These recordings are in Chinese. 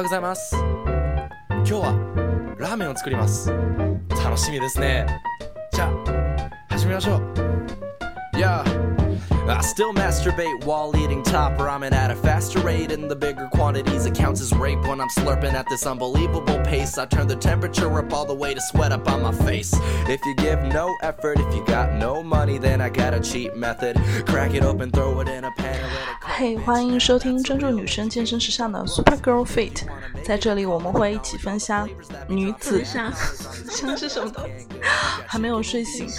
ようございます。今日はラーメンを作ります。楽しみですね。じゃあ始めましょう。いや I still masturbate while eating top ramen at a faster rate. In the bigger quantities, it counts as rape when I'm slurping at this unbelievable pace. I turn the temperature up all the way to sweat up on my face. If you give no effort, if you got no money, then I got a cheap method. Crack it open, throw it in a pan and let it 嘿欢迎收听专注女生健身时尚的 Super Girl Fit，在这里我们会一起分享女子像像是什么东西？还没有睡醒，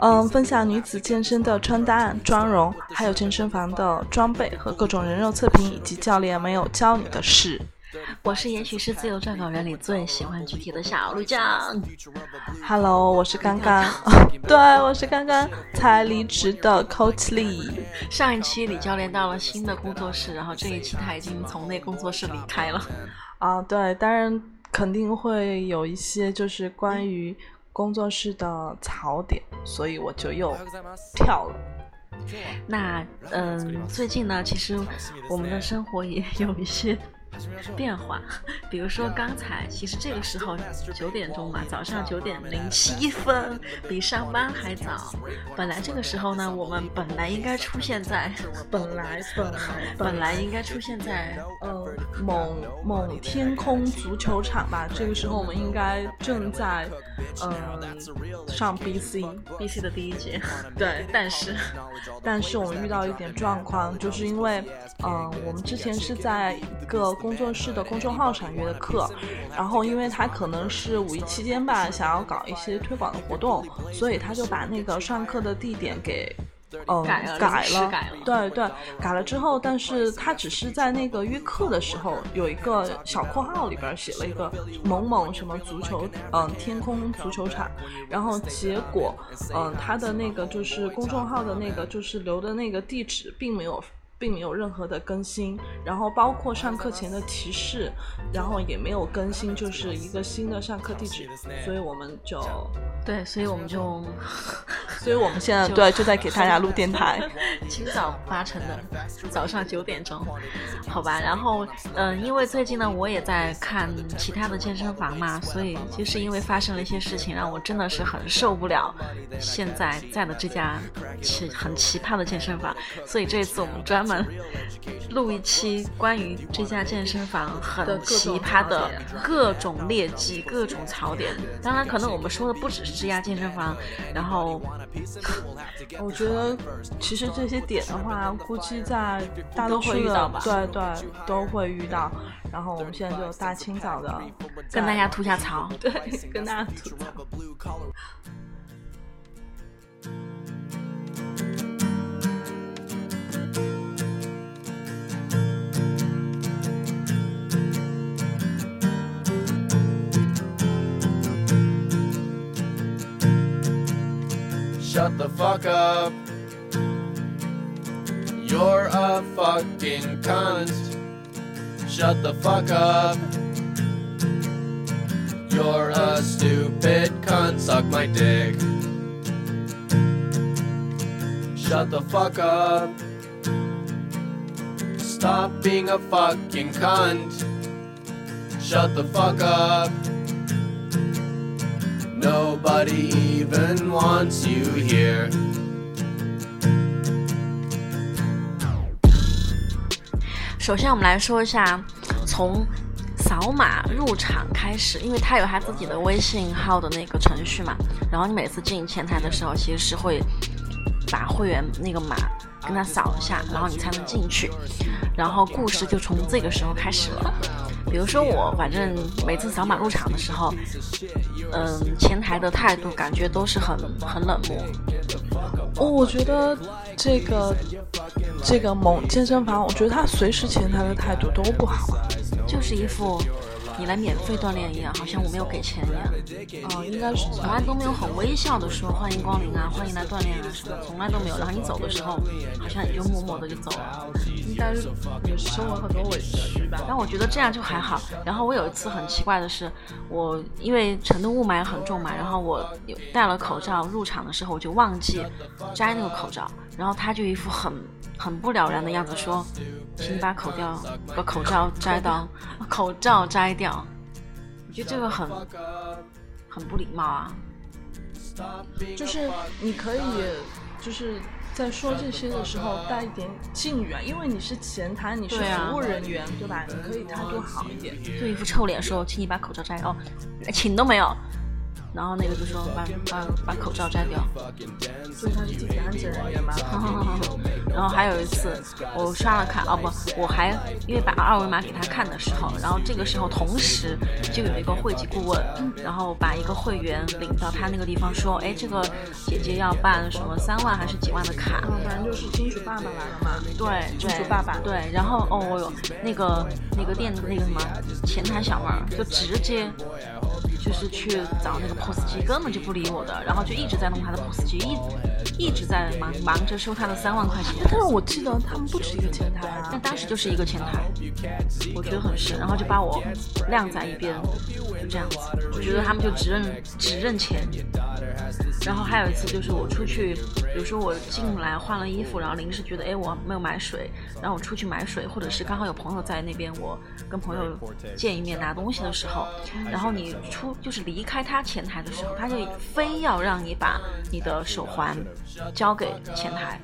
嗯，分享女子健 身的穿搭、妆容，还有健身房的装备和各种人肉测评，以及教练没有教你的事。我是也许是自由撰稿人里最喜欢具体的小鹿酱。Hello，我是刚刚，对我是刚刚才离职的 Coach Lee。上一期李教练到了新的工作室，然后这一期他已经从那工作室离开了。啊，对，当然肯定会有一些就是关于工作室的槽点，所以我就又跳了。那嗯，最近呢，其实我们的生活也有一些变化，比如说刚才，其实这个时候九点钟嘛，早上九点零七分，比上班还早。本来这个时候呢，我们本来应该出现在，本来本来本来应该出现在呃某某天空足球场吧，这个时候我们应该正在呃上 BC，BC 的第一节，对，但是但是我们遇到一点状况，就是因为，嗯、我们之前是在一个工作室的公众号上约的课，然后因为他可能是五一期间吧，想要搞一些推广的活动，所以他就把那个上课的地点给。嗯，改了改了，改了对对，改了之后，但是他只是在那个约课的时候有一个小括号里边写了一个某某什么足球，嗯，天空足球场，然后结果，嗯，他的那个就是公众号的那个就是留的那个地址并没有。并没有任何的更新，然后包括上课前的提示，然后也没有更新，就是一个新的上课地址，所以我们就，对，所以我们就 所以我们现在就对就在给大家录电台，清早八晨的，早上九点钟，好吧。然后，嗯、因为最近呢，我也在看其他的健身房嘛，所以就是因为发生了一些事情，让我真的是很受不了现在在的这家奇很奇葩的健身房，所以这次我们专门录一期关于这家健身房很奇葩的各种劣迹、各种槽点。当然，可能我们说的不只是这家健身房，然后 我觉得其实这些点的话，估计在大多数都会遇的到吧对对都会遇到。然后我们现在就大清早的跟大家吐下槽。对跟大家吐槽。Shut the fuck up. You're a fucking cunt. Shut the fuck up. You're a stupid cunt. Suck my dick. Shut the fuck up. Stop being a fucking cunt. Shut the fuck up. Nobody even wants you here. 首先，我们来说一下从扫码入场开始，因为他有他自己的微信号的那个程序嘛。然后你每次进前台的时候，其实是会把会员那个码跟他扫一下，然后你才能进去。然后故事就从这个时候开始了。比如说我，反正每次扫码入场的时候，嗯，前台的态度感觉都是很很冷漠。哦，我觉得这个这个某健身房，我觉得他随时前台的态度都不好。就是一副你来免费锻炼一样，好像我没有给钱一样。哦，应该是从来都没有很微笑的说欢迎光临啊，欢迎来锻炼啊什么，从来都没有。然后你走的时候，好像也就默默的就走了。应该是也是受了很多委屈吧。但我觉得这样就还好。然后我有一次很奇怪的是，我因为成都雾霾很重嘛，然后我有戴了口罩入场的时候，我就忘记摘那个口罩，然后他就一副很很不了然的样子说，请你把口罩把口罩摘到口罩摘掉。我觉得这个很很不礼貌啊。就是你可以就是。在说这些的时候带一点敬语啊，因为你是前台，你是服务人员，对吧？你可以态度好一点。做一副臭脸说：“请你把口罩摘哦，请都没有。”然后那个就说把把把口罩摘掉，所以他是自己安检人员嘛。然后还有一次我刷了卡，哦不，我还因为把二维码给他看的时候，然后这个时候同时就有一个会籍顾问，然后把一个会员领到他那个地方说，哎，这个姐姐要办什么三万还是几万的卡？反正就是金主爸爸来了嘛。对，金主爸爸。对，然后哦哟，那个那个店那个什么前台小妹儿就直接。就是去找那个 POS 机，根本就不理我的，然后就一直在弄他的 POS 机，一一直在忙忙着收他的三万块钱。但是我记得他们不止一个前台啊，但当时就是一个前台，我觉得很神，然后就把我晾在一边，就这样子，我觉得他们就只认只认钱。然后还有一次就是我出去，比如说我进来换了衣服，然后临时觉得哎我没有买水，然后我出去买水，或者是刚好有朋友在那边，我跟朋友见一面拿东西的时候，然后你出就是离开他前台的时候，他就非要让你把你的手环交给前台，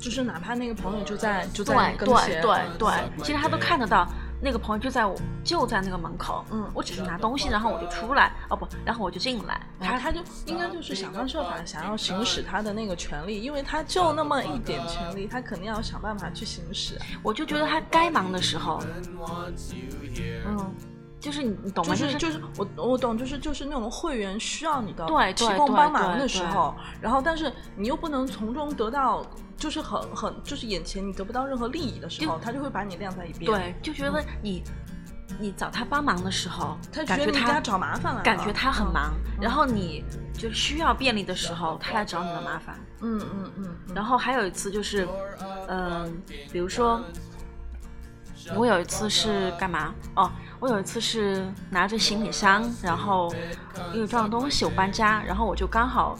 就是哪怕那个朋友就在就在跟前，对对对，其实他都看得到。那个朋友就在我就在那个门口，嗯，我只是拿东西，然后我就出来，哦不，然后我就进来，他他就应该就是想方设法想要行使他的那个权利，因为他就那么一点权利，他肯定要想办法去行使。我就觉得他该忙的时候，嗯。就是你，你懂吗？就是就是我我懂，就是就是那种会员需要你的对提供帮忙的时候，然后但是你又不能从中得到，就是很很就是眼前你得不到任何利益的时候，他就会把你晾在一边。对，就觉得你你找他帮忙的时候，他感觉他找麻烦了，感觉他很忙，然后你就需要便利的时候，他来找你的麻烦。嗯嗯嗯。然后还有一次就是，嗯，比如说。我有一次是干嘛？哦，我有一次是拿着行李箱，然后因为装了东西，我搬家，然后我就刚好，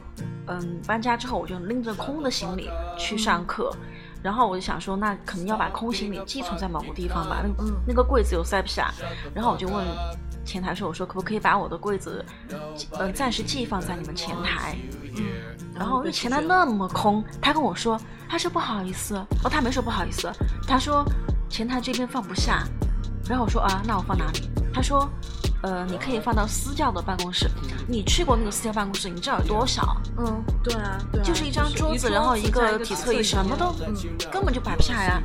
嗯，搬家之后我就拎着空的行李去上课，然后我就想说，那肯定要把空行李寄存在某个地方吧，那那个柜子又塞不下，然后我就问前台说，我说可不可以把我的柜子，嗯，暂时寄放在你们前台？嗯，然后因为前台那么空，他跟我说，他说不好意思，哦，他没说不好意思，他说。前台这边放不下，然后我说啊，那我放哪里？他说。呃，你可以放到私教的办公室。你去过那个私教办公室，你知道有多少？嗯，对啊，对就是一张桌子，然后一个体测仪，什么都嗯根本就摆不下呀。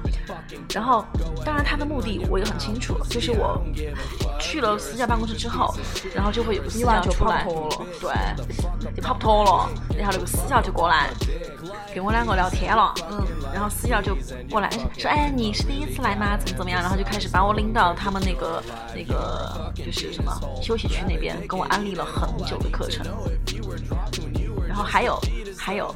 然后，当然他的目的我也很清楚，就是我去了私教办公室之后，然后就会有个私教出来，对，就跑不脱了。然后那个私教就过来跟我两个聊天了，嗯，然后私教就过来说，哎，你是第一次来吗？怎么怎么样？然后就开始把我领到他们那个那个就是什么。休息区那边跟我安利了很久的课程，然后还有还有，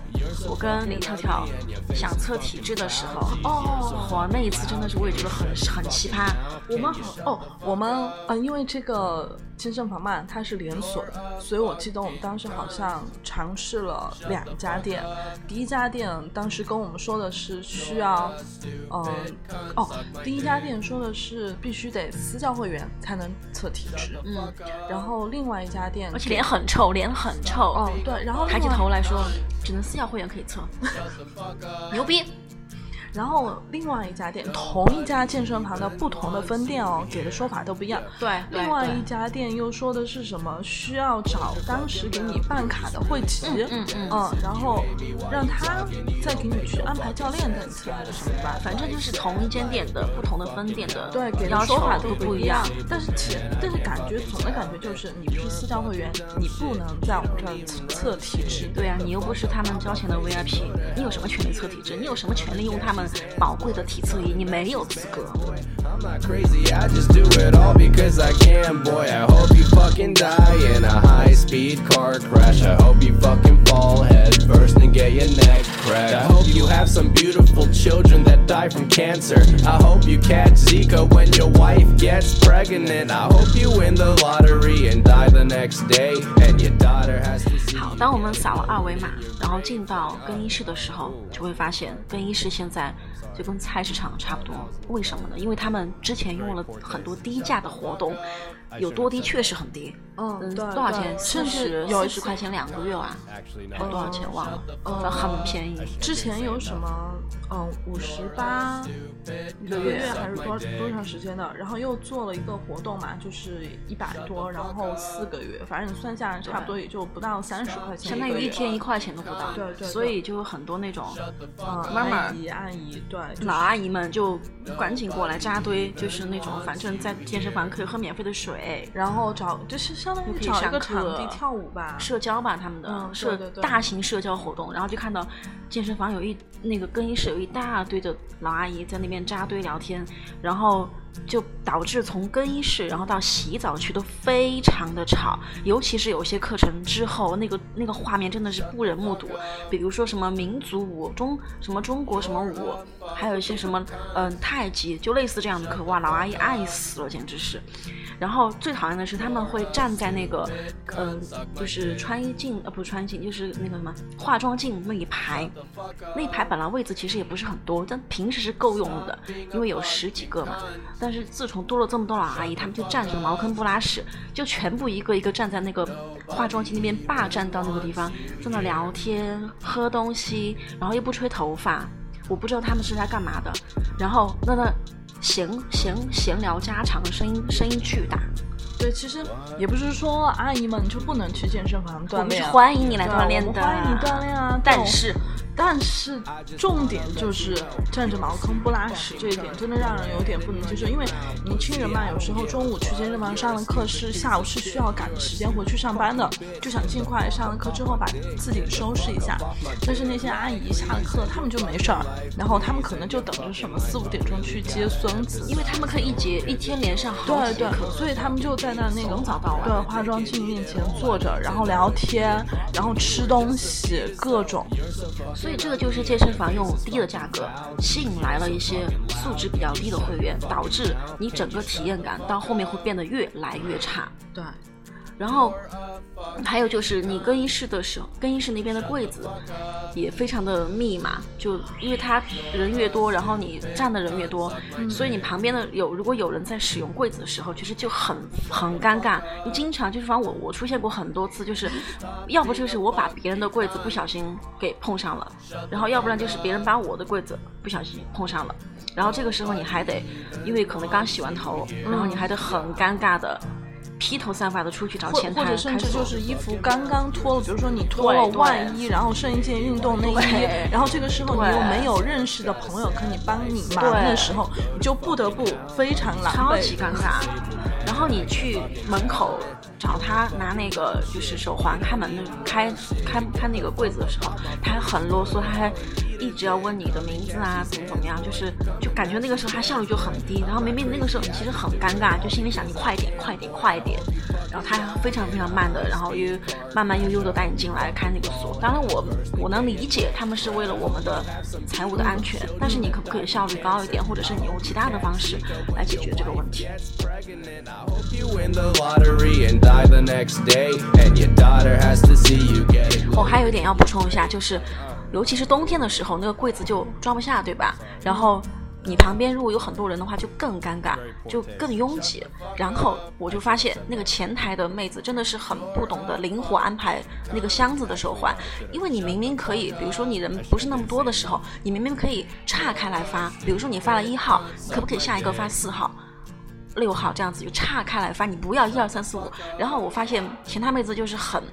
我跟林跳跳想测体质的时候，哦，哇，那一次真的是我也觉得很很奇葩。我们好哦，我们嗯，因为这个。健身房嘛，它是连锁的，所以我记得我们当时好像尝试了两家店。第一家店当时跟我们说的是需要，嗯，哦，第一家店说的是必须得私教会员才能测体质，嗯。然后另外一家店，而且脸很臭，脸很臭。哦，对，然后抬起头来说，只能私下会员可以测，牛逼。然后另外一家店，同一家健身房的不同的分店哦，给的说法都不一样。对，另外一家店又说的是什么？需要找当时给你办卡的会籍，嗯嗯嗯，然后让他再给你去安排教练等测还是什么吧？反正就是同一间店的不同的分店的，对，给的说法都不一样。但是其但是感觉总的感觉就是，你不是私教会员，你不能在我们这儿测体质。对啊，你又不是他们交钱的 VIP，你有什么权利测体质？你有什么权利用他们？们宝贵的体测仪，你没有资格。 I'm not crazy, I just do it all because I can. Boy, I hope you fucking die in a high speed car crash. I hope you fucking fall head first and get your neck cracked. I hope you have some beautiful children that die from cancer. I hope you catch Zika when your wife gets pregnant. I hope you win the lottery and die the next day. And your daughter has to see. 好，当我们扫了二维码，然后进到更衣室的时候，就会发现更衣室现在就跟菜市场差不多。为什么呢？因为他们之前用了很多低价的活动， 有多低确实很低。嗯对多少钱？甚四十至有一次四十块钱两个月啊，还多少钱忘了，嗯反正很便宜。之前有什么，嗯，五十八一个月还是多多长时间的，然后又做了一个活动嘛，就是一百多，然后四个月，反正你算下来差不多也就不到三十块钱相当于一天一块钱都不到，对对对所以就有很多那种嗯，妈妈阿姨阿姨，对，就是老阿姨们就赶紧过来扎堆，就是那种反正在健身房可以喝免费的水，然后找就是相当于找一个场地跳舞吧，社交吧，他们的、嗯社大型社交活动，然后就看到健身房有一那个更衣室有一大堆的老阿姨在那边扎堆聊天，然后就导致从更衣室然后到洗澡区都非常的吵，尤其是有些课程之后，那个那个画面真的是不忍目睹，比如说什么民族舞、中什么中国什么舞，还有一些什么嗯、太极，就类似这样的课，哇，老阿姨爱死了，简直是。然后最讨厌的是他们会站在那个，嗯、就是穿衣镜，呃，不是穿衣镜，就是那个什么化妆镜那一排，那一排本来位子其实也不是很多，但平时是够用的，因为有十几个嘛。但是自从多了这么多老阿姨，他们就站着茅坑不拉屎，就全部一个一个站在那个化妆镜那边霸占到那个地方，在那聊天、喝东西，然后又不吹头发，我不知道他们是在干嘛的。然后那个闲闲闲聊家常，声音声音巨大。对，其实也不是说阿姨们就不能去健身房锻炼我们是欢迎你来锻炼的，欢迎你锻炼啊，但是但是重点就是站着茅坑不拉屎这一点，真的让人有点不能接受。因为年轻人嘛，有时候中午去健身房上了课是下午是需要赶时间回去上班的，就想尽快上了课之后把自己收拾一下。但是那些阿姨下了课，她们就没事儿，然后她们可能就等着什么四五点钟去接孙子，因为他们可以一节一天连上好对对几节课，，所以他们就在那那个从早到晚对化妆镜面前坐着，然后聊天，然后吃东西，各种。所以这个就是健身房用低的价格吸引来了一些素质比较低的会员，导致你整个体验感到后面会变得越来越差。对，然后还有就是你更衣室的时候，更衣室那边的柜子也非常的密嘛，就因为他人越多，然后你站的人越多，所以你旁边的有如果有人在使用柜子的时候，其实就很很尴尬。你经常就是反正我我出现过很多次，就是要不就是我把别人的柜子不小心给碰上了，然后要不然就是别人把我的柜子不小心碰上了，然后这个时候你还得因为可能刚洗完头，然后你还得很尴尬的。披头散发的出去找或前台或者甚至就是衣服刚刚脱了，比如说你脱了外衣，然后剩一件运动内衣，然后这个时候你又没有认识的朋友可以帮你忙的时候，你就不得不非常狼狈超级狈。尴尬。然后你去门口找他拿那个就是手环开门的开开开那个柜子的时候，他还很啰嗦，他还一直要问你的名字啊，怎么怎么样，就是就感觉那个时候他效率就很低。然后明明那个时候你其实很尴尬，就心里想你快点快点快点，然后他非常非常慢的，然后又慢慢悠悠的带你进来开那个锁。当然我我能理解他们是为了我们的财务的安全，但是你可不可以效率高一点，或者是你用其他的方式来解决这个问题？我，还有一点要补充一下，就是尤其是冬天的时候，那个柜子就装不下，对吧？然后你旁边如果有很多人的话，就更尴尬，就更拥挤。然后我就发现那个前台的妹子真的是很不懂得灵活安排那个箱子的手环，因为你明明可以，比如说你人不是那么多的时候，你明明可以岔开来发，比如说你发了一号，可不可以下一个发四号？六号这样子就岔开来发，你不要一二三四五。然后我发现前台妹子就是很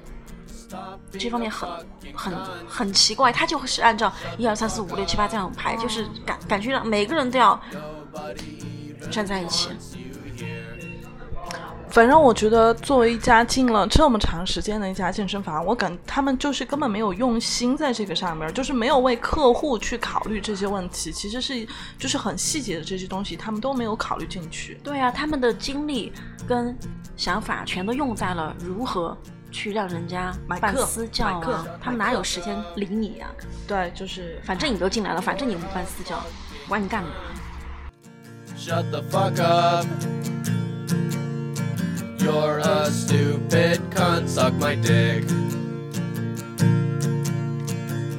这方面很很很奇怪，他就是按照一二三四五六七八这样排，就是感感觉让每个人都要站在一起。反正我觉得，作为一家进了这么长时间的一家健身房，我感他们就是根本没有用心在这个上面，就是没有为客户去考虑这些问题。其实是就是很细节的这些东西，他们都没有考虑进去。对啊，他们的精力跟想法全都用在了如何去让人家办买课私教买课啊，他们哪有时间理你呀、对，就是反正你都进来了，反正你不办私教，管你干嘛？Shut the fuck up. You're a stupid cunt, suck my dick.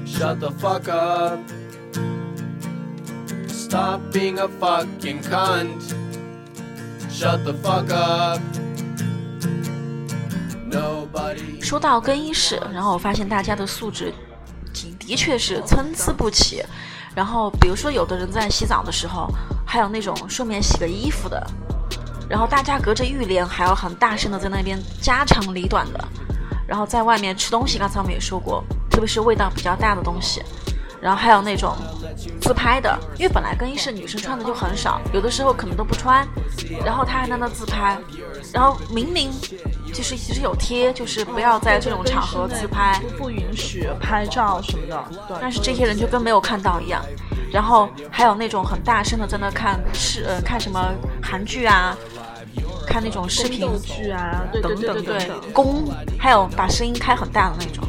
Shut the fuck up. Stop being a fucking cunt. Shut the fuck up. 说到更衣室，然后我发现大家的素质的的确是参差不齐。然后比如说，有的人在洗澡的时候，还有那种顺便洗个衣服的，然后大家隔着浴帘还要很大声的在那边家长里短的，然后在外面吃东西，刚才我们也说过，特别是味道比较大的东西。然后还有那种自拍的，因为本来更衣室女生穿的就很少，有的时候可能都不穿，然后她还在那自拍，然后明明就是其实有贴，就是不要在这种场合自拍，不允许拍照什么的。对，但是这些人就跟没有看到一样。然后还有那种很大声的在那看视呃看什么韩剧啊，看那种视频剧啊，对对等等对，公还有把声音开很大的那种。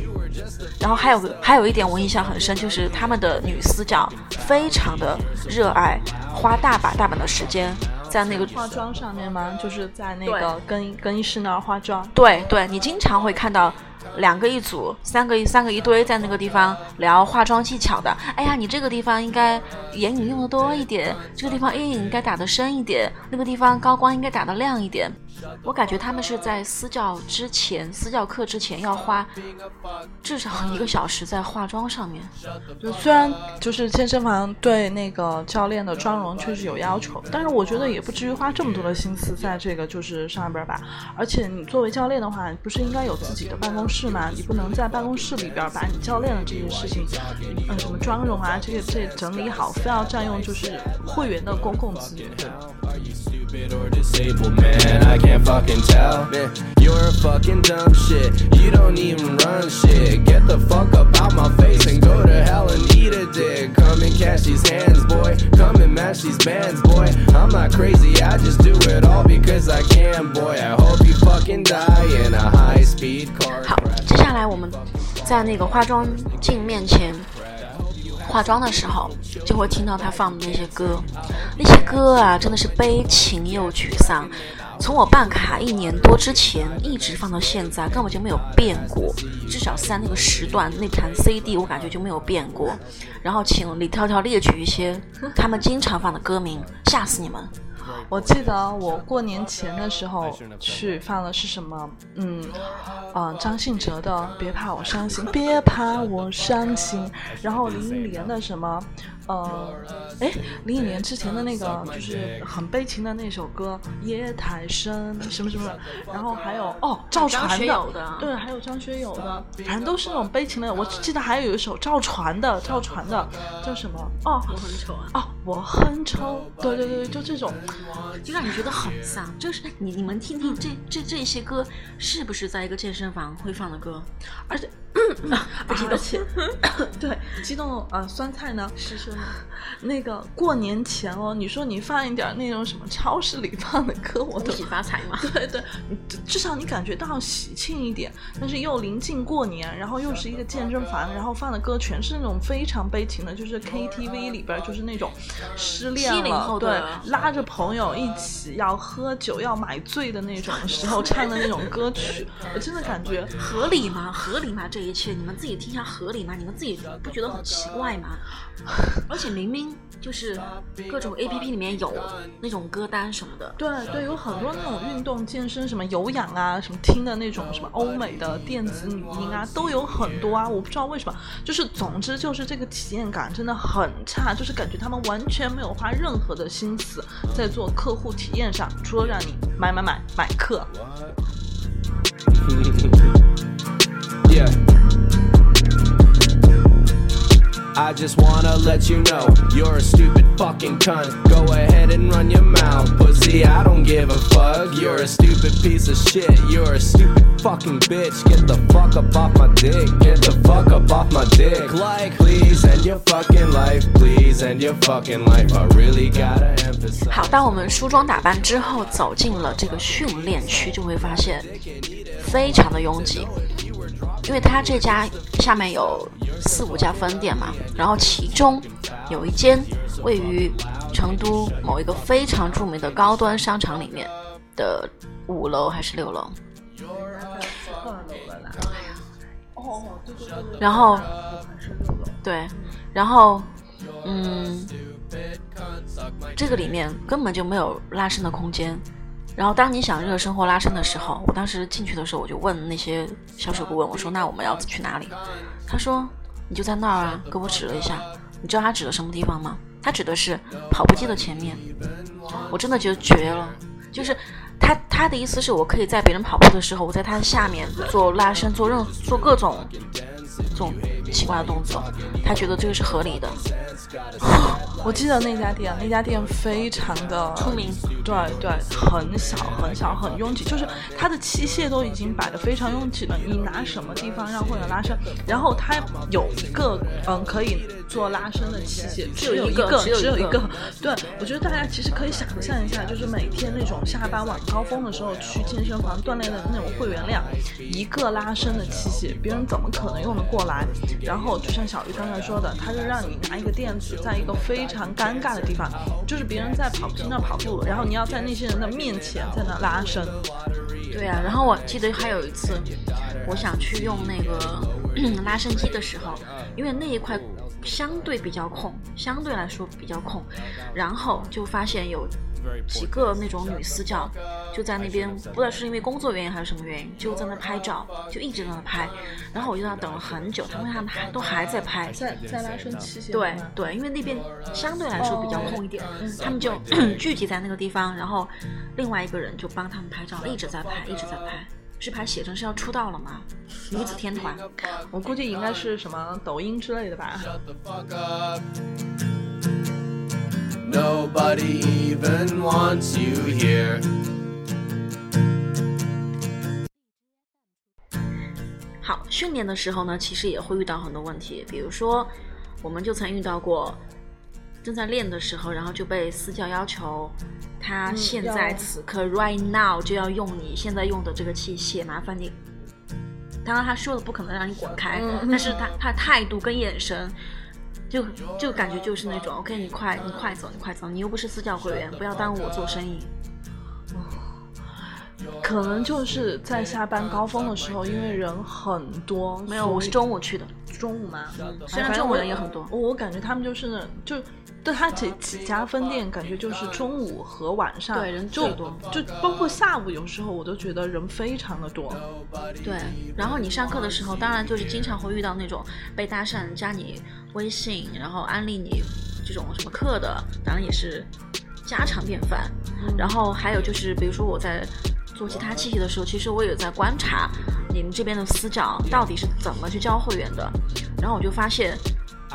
然后还有还有一点我印象很深，就是他们的女司长非常的热爱，花大把大把的时间在那个化妆上面吗？就是在那个更衣更衣室那儿化妆。对对，你经常会看到两个一组，三个一三个一堆在那个地方聊化妆技巧的。哎呀，你这个地方应该眼影用的多一点，这个地方阴影应该打的深一点，那个地方高光应该打的亮一点。我感觉他们是在私教之前，私教课之前要花至少一个小时在化妆上面。就虽然就是健身房对那个教练的妆容确实有要求，但是我觉得也不至于花这么多的心思在这个就是上边吧。而且你作为教练的话，不是应该有自己的办公室吗？你不能在办公室里边把你教练的这些事情，嗯，什么妆容啊，这个这整理好，非要占用就是会员的公共资源。Are you stupid or disabled, man? I can't fucking tell. Man, you're a fucking dumb shit. You don't even run shit. Get the fuck up out my face and go to hell and eat a dick. Come and catch these hands, boy. Come and match these bands, boy. I'm not crazy, I just do it all because I can, boy. I hope you fucking die in a high speed car 好 crash.，接下来我们在那个化妆镜面前 化妆的时候，就会听到他放的那些歌，那些歌啊，真的是悲情又沮丧。从我办卡一年多之前一直放到现在，根本就没有变过，至少是在那个时段那盘 CD 我感觉就没有变过。然后请李跳跳列举一些他们经常放的歌名，吓死你们！我记得我过年前的时候去放的是什么？嗯，呃，张信哲的《别怕我伤心》，别怕我伤心。然后林忆莲的什么？呃，哎，林忆莲之前的那个就是很悲情的那首歌《夜太深》什么什么的。然后还有哦，赵传的对，还有张学友的，反正都是那种悲情的。我记得还有一首赵传的，赵传的叫什么？哦，我很丑啊。哦，我很丑。对对对，就这种。就让你觉得很丧。就是你你们听听这这这些歌，是不是在一个健身房会放的歌？而且 而且 对激动啊酸菜呢是说 那个过年前哦，你说你放一点那种什么超市里放的歌，我都恭喜发财嘛。对 对，你至至少你感觉到喜庆一点，但是又临近过年，然后又是一个健身房，然后放的歌全是那种非常悲情的，就是 KTV 里边就是那种失恋70了，对后的，拉着朋友一起要喝酒要买醉的那种时候唱的那种歌曲，我真的感觉合理吗？合理吗？这一切你们自己听一下合理吗？你们自己不觉得很奇怪吗？而且明明就是各种 A P P 里面有那种歌单什么的，对对，有很多那种运动健身什么有氧啊，什么听的那种什么欧美的电子女音啊，都有很多啊。我不知道为什么，就是总之就是这个体验感真的很差，就是感觉他们完全没有花任何的心思在做客户体验上，除了让你买买买买课。Yeah. I just wanna let you know you're a stupid fucking cunt. Go ahead and run your mouth, pussy. I don't give a fuck. You're a stupid piece of shit. You're a stupid fucking bitch. Get the fuck up off my dick. Get the fuck up off my dick. Like, please end your fucking life. Please end your fucking life. I really gotta emphasize. 好，当我们梳妆打扮之后，走进了这个训练区，就会发现非常的拥挤， 因为他这家下面有四五家分店嘛，然后其中有一间位于成都某一个非常著名的高端商场里面的五楼还是六楼，然后。对，然后嗯，这个里面根本就没有拉伸的空间。然后当你想热身或拉伸的时候，我当时进去的时候，我就问那些销售顾问，我说：“那我们要去哪里？”他说：“你就在那儿啊。”给我指了一下。你知道他指的什么地方吗？他指的是跑步机的前面。我真的觉得绝了，就是他他的意思是我可以在别人跑步的时候，我在他的下面做拉伸，做任做各种这种奇怪的动作，他觉得这个是合理的。我记得那家店，那家店非常的出名，对对，很小很小很拥挤，就是它的器械都已经摆得非常拥挤了。你拿什么地方让会员拉伸？然后它有一个嗯可以做拉伸的器械，只有一个，只有一个只有一个。对，我觉得大家其实可以想象一下，就是每天那种下班晚高峰的时候去健身房锻炼的那种会员量，一个拉伸的器械，别人怎么可能用得过来？然后就像小鱼刚才说的，他就让你拿一个垫子，在一个非常尴尬的地方，就是别人在跑步机那跑步，然后你要在那些人的面前在那拉伸。对啊，然后我记得还有一次，我想去用那个 拉伸机的时候，因为那一块相对比较空，相对来说比较空，然后就发现有几个那种女私教就在那边，不知道是因为工作原因还是什么原因，就在那拍照，就一直在那拍，然后我就在那等了很久，他们他们还都还在拍，在在拉伸器械。对对，因为那边相对来说比较空一点，他们就 聚集在那个地方，然后另外一个人就帮他们拍照，一直在拍，一直在拍，是拍写真是要出道了吗？女子天团，我估计应该是什么抖音之类的吧。Nobody even wants you here. 好，训练的时候呢，其实也会遇到很多问题，比如说，我们就曾遇到过，正在练的时候，然后就被私教要求，他现在此刻 right now 就要用你现在用的这个器械，麻烦你。当然他说了不可能让你滚开，嗯但是他他的态度跟眼神。就就感觉就是那种，OK，你快你快走，你快走，你又不是私教会员，不要耽误我做生意。可能就是在下班高峰的时候，因为人很多，没有，我是中午去的，中午嘛，虽然中午人也很多我我感觉他们就是那就。对他几几家分店，感觉就是中午和晚上，对人就最多就包括下午，有时候我都觉得人非常的多。对，然后你上课的时候，当然就是经常会遇到那种被搭讪加你微信，然后安利你这种什么课的，当然也是家常便饭。然后还有就是，比如说我在做其他器械的时候，其实我有在观察你们这边的私教到底是怎么去教会员的，然后我就发现。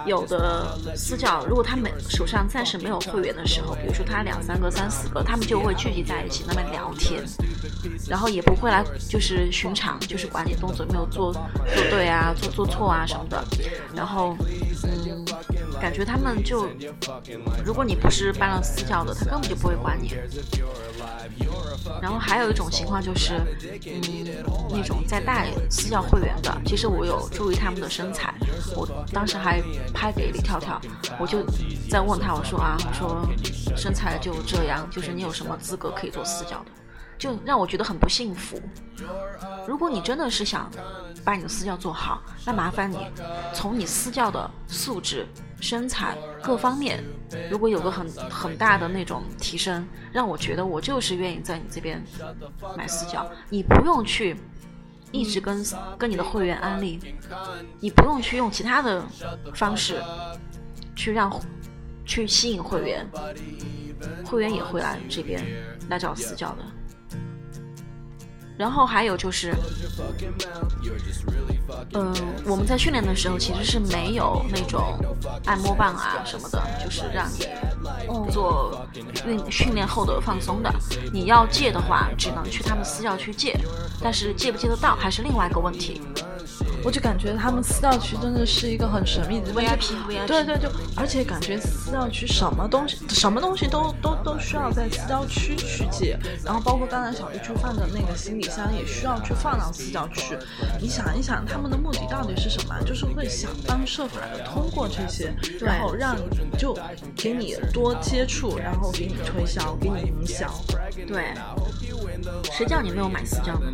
有的私教，如果他们手上暂时没有会员的时候，比如说他两三个、三四个，他们就会聚集在一起，那么聊天，然后也不会来就是巡场，就是管理动作没有做做对啊，做做错啊什么的。然后，嗯，感觉他们就，如果你不是办了私教的，他根本就不会管你。然后还有一种情况就是，嗯，那种在带私教会员的，其实我有注意他们的身材，我当时还拍给李跳跳，我就在问他，我说啊，我说身材就这样，就是你有什么资格可以做私教的？就让我觉得很不幸福。如果你真的是想把你的私教做好，那麻烦你从你私教的素质、身材各方面，如果有个很很大的那种提升，让我觉得我就是愿意在你这边买私教，你不用去一直跟跟你的会员安利，你不用去用其他的方式去让去吸引会员，会员也会来这边来找私教的。然后还有就是，嗯、我们在训练的时候其实是没有那种按摩棒啊什么的，就是让你做运训练后的放松的。你要借的话，只能去他们私教去借，但是借不借得到还是另外一个问题。我就感觉他们私教区真的是一个很神秘的对对，就而且感觉私教区什么东西什么东西都都都需要在私教区去借，然后包括刚才小绿去放的那个行李箱也需要去放到私教区。你想一想，他们的目的到底是什么？就是会想方设法的通过这些，然后让你就给你多接触，然后给你推销，给你营销。对，谁叫你没有买私教呢？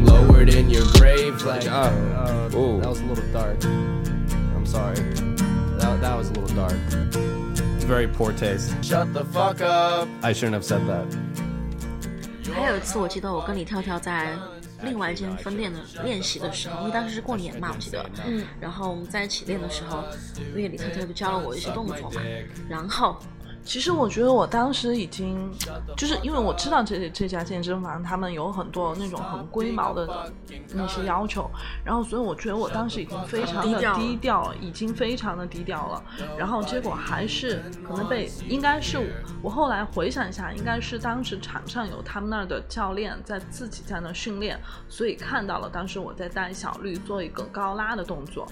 And your daughter has to see you getting lowered in your grave like Ah, uh, ooh. that was a little dark i'm sorry that, that was a little dark Very poor taste. shut the fuck up I shouldn't have said that. 还有一次，我记得我跟李跳跳在另外一间分店的练习的时候，因为当时是过年嘛，我记得，嗯，然后我们在一起练的时候，因为李跳跳就教了我一些动作嘛，然后 其实我觉得我当时已经，就是因为我知道这这家健身房他们有很多那种很龟毛的那些要求，然后所以我觉得我当时已经非常的低调已经非常的低调了。然后结果还是可能被，应该是我后来回想一下，应该是当时场上有他们那儿的教练在自己在那训练，所以看到了当时我在带小绿做一个高拉的动作，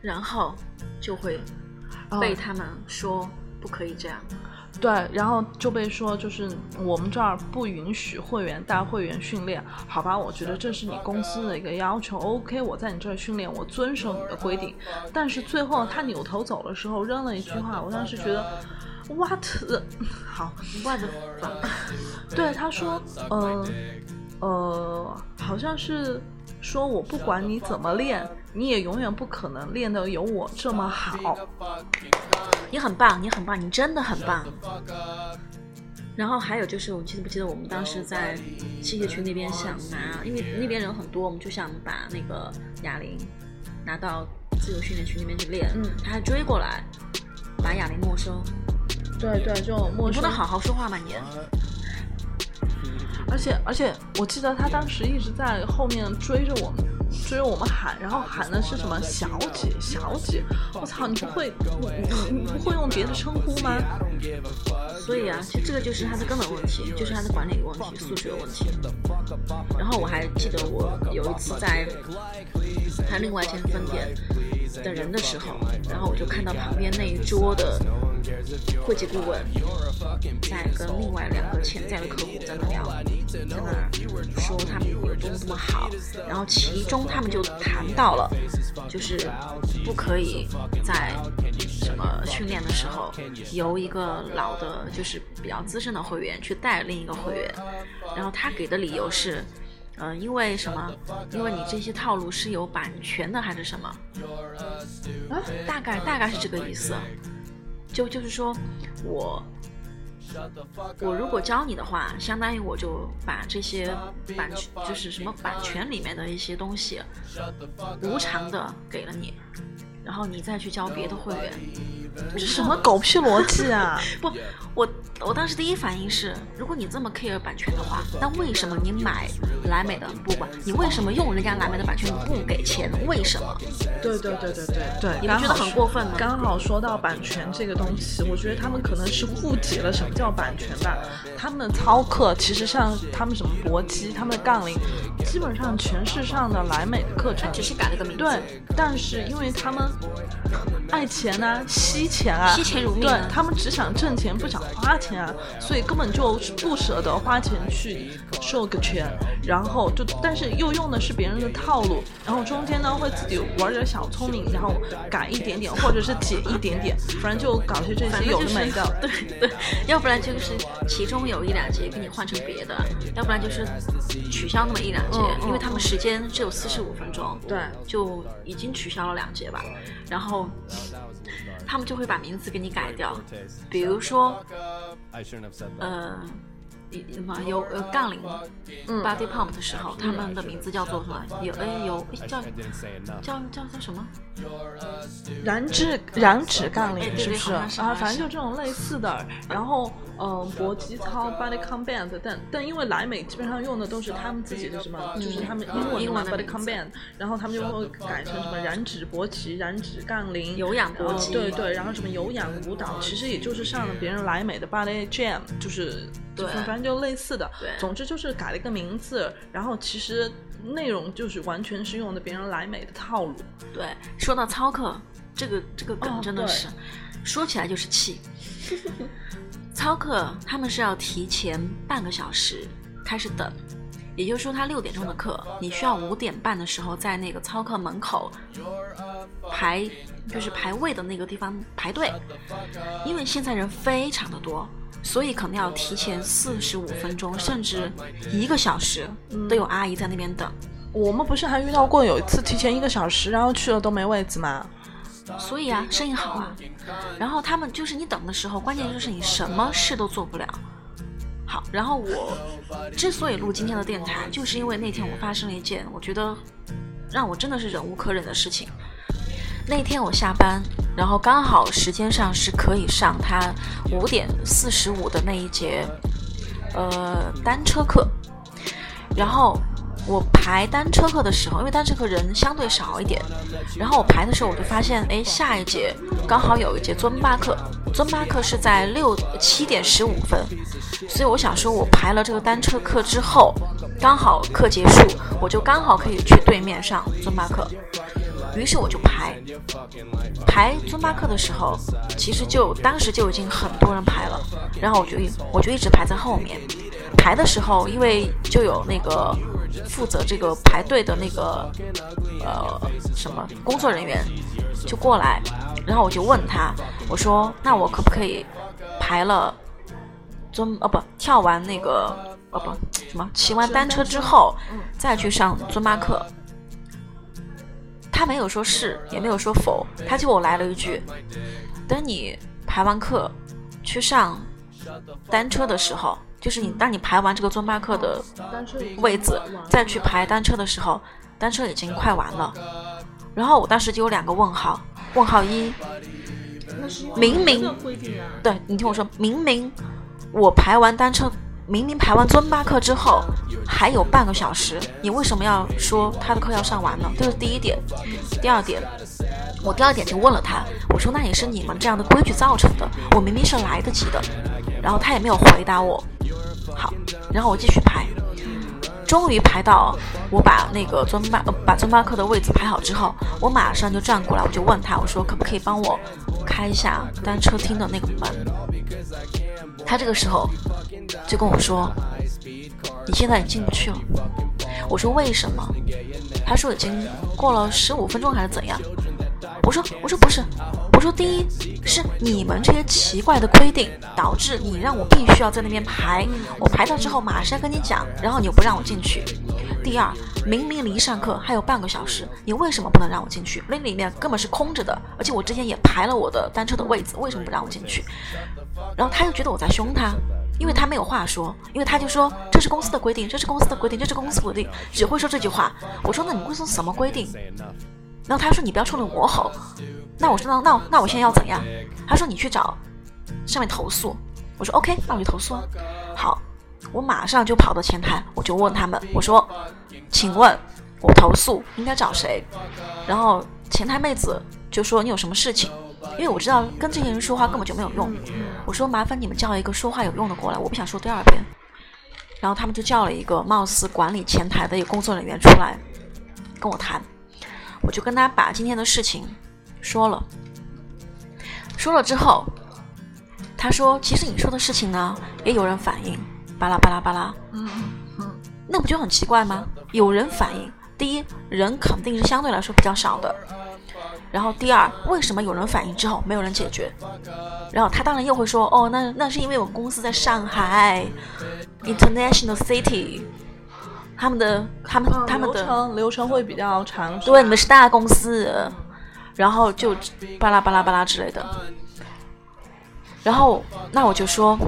然后就会哦被他们说不可以这样。对，然后就被说就是我们这儿不允许会员带会员训练，好吧？我觉得这是你公司的一个要求，OK，我在你这儿训练，我遵守你的规定。但是最后他扭头走的时候扔了一句话，我当时觉得，what？好，what？，对，他说，呃，呃，好像是说我不管你怎么练，你也永远不可能练得有我这么好。你很棒，你很棒，你真的很棒。然后还有就是，我记得不记得我们当时在器械区那边想拿，因为那边人很多，我们就想把那个哑铃拿到自由训练群那边去练。嗯他还追过来，把哑铃没收。对对，就没收你不能好好说话吗你？而且而且，我记得他当时一直在后面追着我们，追我们喊，然后喊的是什么“小姐，小姐”。我操，你不会，你你你不会用别的称呼吗？所以啊，其实这个就是他的根本问题，就是他的管理问题、素质问题。然后我还记得我有一次在他另外一间分店等人的时候，然后我就看到旁边那一桌的会计顾问在跟另外两个潜在的客户在那聊，在那说他们有多么多么好，然后其中他们就谈到了，就是不可以在什么训练的时候由一个老的，就是比较资深的会员去带另一个会员，然后他给的理由是。呃，因为什么？因为你这些套路是有版权的，还是什么？啊，大概大概是这个意思。就就是说，我我如果教你的话，相当于我就把这些版权，就是什么版权里面的一些东西，无偿的给了你，然后你再去交别的会员。这什么狗屁逻辑啊！不，我我当时第一反应是，如果你这么 care 版权的话，那为什么你买莱美的不管，你为什么用人家莱美的版权你不给钱？为什么？对对对对对对，你们觉得很过分吗？刚好说到版权这个东西，我觉得他们可能是误解了什么叫版权吧。他们的操课其实像他们什么搏击、他们的杠铃，基本上全是上的莱美的课程，只是改了个名字。对，但是因为他们爱钱啊、惜钱啊，惜钱如命他们只想挣钱，不想花钱啊，所以根本就不舍得花钱去授个权，然后就但是又用的是别人的套路，然后中间呢会自己玩点小聪明，然后改一点点，或者是减一点点，反正就搞些这些有的没的。对对，要不然就是其中有一两节给你换成别的，要不然就是取消那么一两因为他们时间只有四十五分钟，对。就已经取消了两节吧，然后他们就会把名字给你改掉，比如说么有呃杠铃嗯。Body pump 的时候，他们的名字叫做什么？有哎有叫叫叫叫什么？燃脂燃脂杠哎铃是不是？啊，反正就这种类似的。然后，嗯，搏击操 body combat，但但因为莱美基本上用的都是他们自己的什么，就是他们英文英文的 body combat，然后他们就会改成什么燃脂搏击、燃脂杠铃、有氧搏击对对，然后什么有氧舞蹈，其实也就是上了别人莱美的 body jam，就是对反正就类似的。总之就是改了一个名字，然后其实内容就是完全是用的别人莱美的套路。对，说到操课，这个这个梗真的是、说起来就是气。操课他们是要提前半个小时开始等，也就是说他六点钟的课，你需要五点半的时候在那个操课门口排，就是排位的那个地方排队，因为现在人非常的多。所以可能要提前四十五分钟，甚至一个小时，都有阿姨在那边等。我们不是还遇到过有一次提前一个小时，然后去了都没位子吗？所以啊，生意好啊。然后他们就是你等的时候，关键就是你什么事都做不了。好，然后我之所以录今天的电台，就是因为那天我发生了一件我觉得让我真的是忍无可忍的事情。那天我下班，然后刚好时间上是可以上他五点四十五的那一节，呃，单车课。然后我排单车课的时候，因为单车课人相对少一点，然后我排的时候我就发现，哎，下一节刚好有一节尊巴课，尊巴课是在六七点十五分，所以我想说，我排了这个单车课之后，刚好课结束，我就刚好可以去对面上尊巴课。于是我就排，排尊巴课的时候，其实就当时就已经很多人排了，然后我就一我就一直排在后面。排的时候，因为就有那个负责这个排队的那个呃什么工作人员就过来，然后我就问他，我说那我可不可以排了尊哦不跳完那个哦不什么骑完单车之后再去上尊巴课？他没有说是，也没有说否，他就给我来了一句：等你排完课去上单车的时候，就是你当你排完这个尊巴课的位子，再去排单车的时候，单车已经快完了。然后我当时就有两个问号，问号一，明明对你听我说，明明我排完单车，明明排完尊巴课之后还有半个小时，你为什么要说他的课要上完呢？这是第一点。第二点，我第二点就问了他，我说那也是你们这样的规矩造成的，我明明是来得及的。然后他也没有回答我。好，然后我继续排，终于排到我把那个尊巴、呃、把尊巴课的位置排好之后，我马上就转过来，我就问他，我说可不可以帮我开一下单车厅的那个门？他这个时候就跟我说：“你现在已经进不去了。”我说：“为什么？”他说：“已经过了十五分钟还是怎样？”我说：“我说不是，我说第一是你们这些奇怪的规定导致你让我必须要在那边排，我排到之后马上跟你讲，然后你又不让我进去。第二，明明离上课还有半个小时，你为什么不能让我进去？那里面根本是空着的，而且我之前也排了我的单车的位子，为什么不让我进去？然后他又觉得我在凶他。因为他没有话说，因为他就说这是公司的规定，这是公司的规定，这是公司规定，只会说这句话。我说那你公司什么规定？然后他说你不要冲着我吼。那我说那那那我现在要怎样？他说你去找上面投诉。我说 OK，那我就投诉啊。好，我马上就跑到前台，我就问他们，我说，请问我投诉应该找谁？然后前台妹子就说你有什么事情？因为我知道跟这些人说话根本就没有用。我说麻烦你们叫一个说话有用的过来，我不想说第二遍。然后他们就叫了一个貌似管理前台的一个工作人员出来跟我谈，我就跟他把今天的事情说了。说了之后，他说：“其实你说的事情呢，也有人反映，巴拉巴拉巴拉。”嗯嗯，那不就很奇怪吗？有人反映，第一，人肯定是相对来说比较少的。然后第二，为什么有人反映之后没有人解决？然后他当然又会说，哦，那那是因为我们公司在上海，international city，他们的他们他们流的程流程会比较长，对，你们是大公司，然后就巴拉巴拉巴拉之类的。然后那我就说，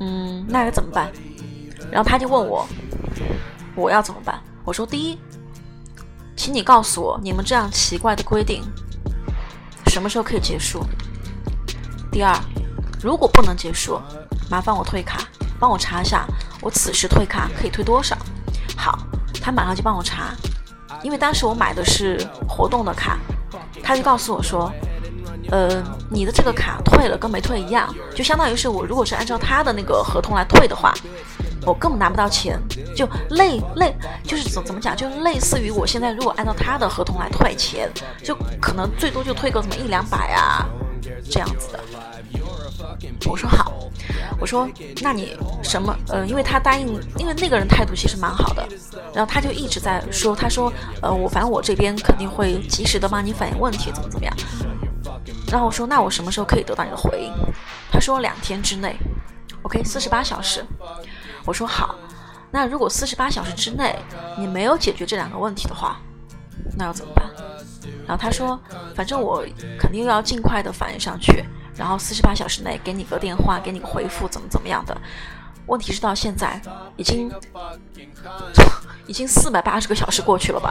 嗯，那该怎么办？然后他就问我，我要怎么办？我说第一，请你告诉我你们这样奇怪的规定什么时候可以结束？第二，如果不能结束，麻烦我退卡，帮我查一下我此时退卡可以退多少。好，他马上就帮我查，因为当时我买的是活动的卡，他就告诉我说，呃，你的这个卡退了跟没退一样，就相当于是我如果是按照他的那个合同来退的话，我根本拿不到钱，就类类就是怎怎么讲，就类似于我现在如果按照他的合同来退钱，就可能最多就退个什么一两百啊这样子的。我说好，我说那你什么呃，因为他答应，因为那个人态度其实蛮好的，然后他就一直在说，他说呃我反正我这边肯定会及时的帮你反映问题，怎么怎么样。然后我说那我什么时候可以得到你的回应？他说两天之内，OK，四十八小时。我说好，那如果四十八小时之内你没有解决这两个问题的话，那要怎么办？然后他说，反正我肯定要尽快的反映上去，然后四十八小时内给你个电话，给你个回复，怎么怎么样的。问题是到现在已经已经四百八十个小时过去了吧？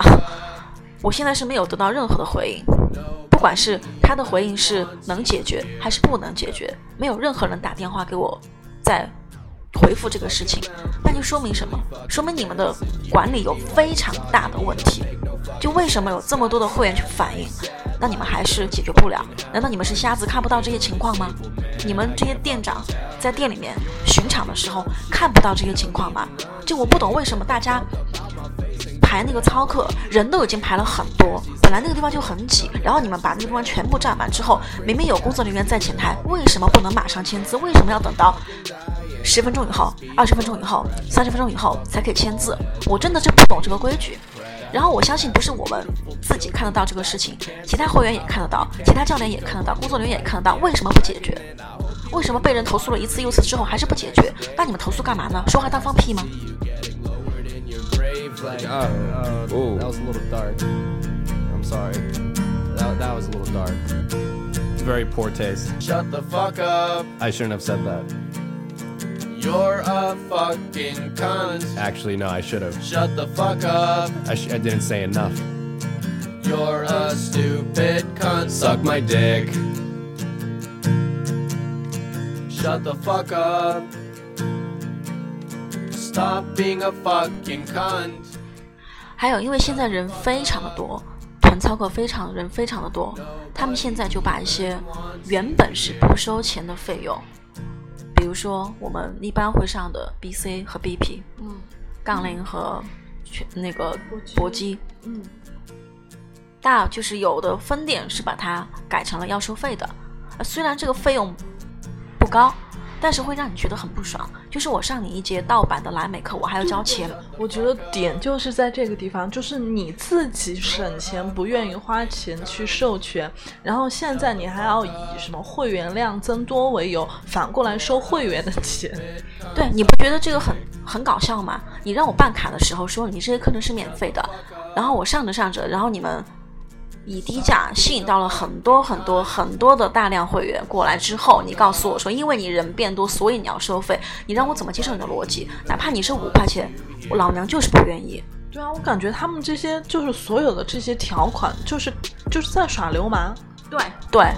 我现在是没有得到任何的回应，不管是他的回应是能解决还是不能解决，没有任何人打电话给我在回复这个事情，那就说明什么？说明你们的管理有非常大的问题。就为什么有这么多的会员去反映，那你们还是解决不了？难道你们是瞎子看不到这些情况吗？你们这些店长在店里面巡场的时候看不到这些情况吗？就我不懂为什么大家排那个操课人都已经排了很多，本来那个地方就很挤，然后你们把那个地方全部占满之后，明明有工作人员在前台，为什么不能马上签字？为什么要等到十分钟以后、二十分钟以后、三十分钟以后才可以签字？我真的是不懂这个规矩。然后我相信不是我们自己看得到这个事情，其他会员也看得到，其他教练也看得到，工作人员也看得到。为什么不解决？为什么被人投诉了一次又一次之后还是不解决？那你们投诉干嘛呢？说话当放屁吗？You're a fucking cunt. Actually, no, I should have. Shut the fuck up. I, sh- I didn't say enough. You're a stupid cunt. Suck my dick. Shut the fuck up. Stop being a fucking cunt. 还有，因为现在人非常的多，团操课非常人非常的多，他们现在就把一些原本是不收钱的费用，比 如说我们一般会上的 BC 和 BP，嗯。杠铃和全那个搏击，嗯，大就是有的分店是把它改成了要收费的，呃虽然这个费用不高，但是会让你觉得很不爽。就是我上你一节盗版的莱美课，我还要交钱。我觉得点就是在这个地方，就是你自己省钱，不愿意花钱去授权，然后现在你还要以什么会员量增多为由，反过来收会员的钱。对，你不觉得这个很很搞笑吗？你让我办卡的时候说你这些课程是免费的，然后我上着上着，然后你们以低价吸引到了很多很多很多的大量会员过来之后，你告诉我说，因为你人变多，所以你要收费，你让我怎么接受你的逻辑？哪怕你是五块钱，我老娘就是不愿意。对啊，我感觉他们这些就是所有的这些条款，就是就是在耍流氓。对对，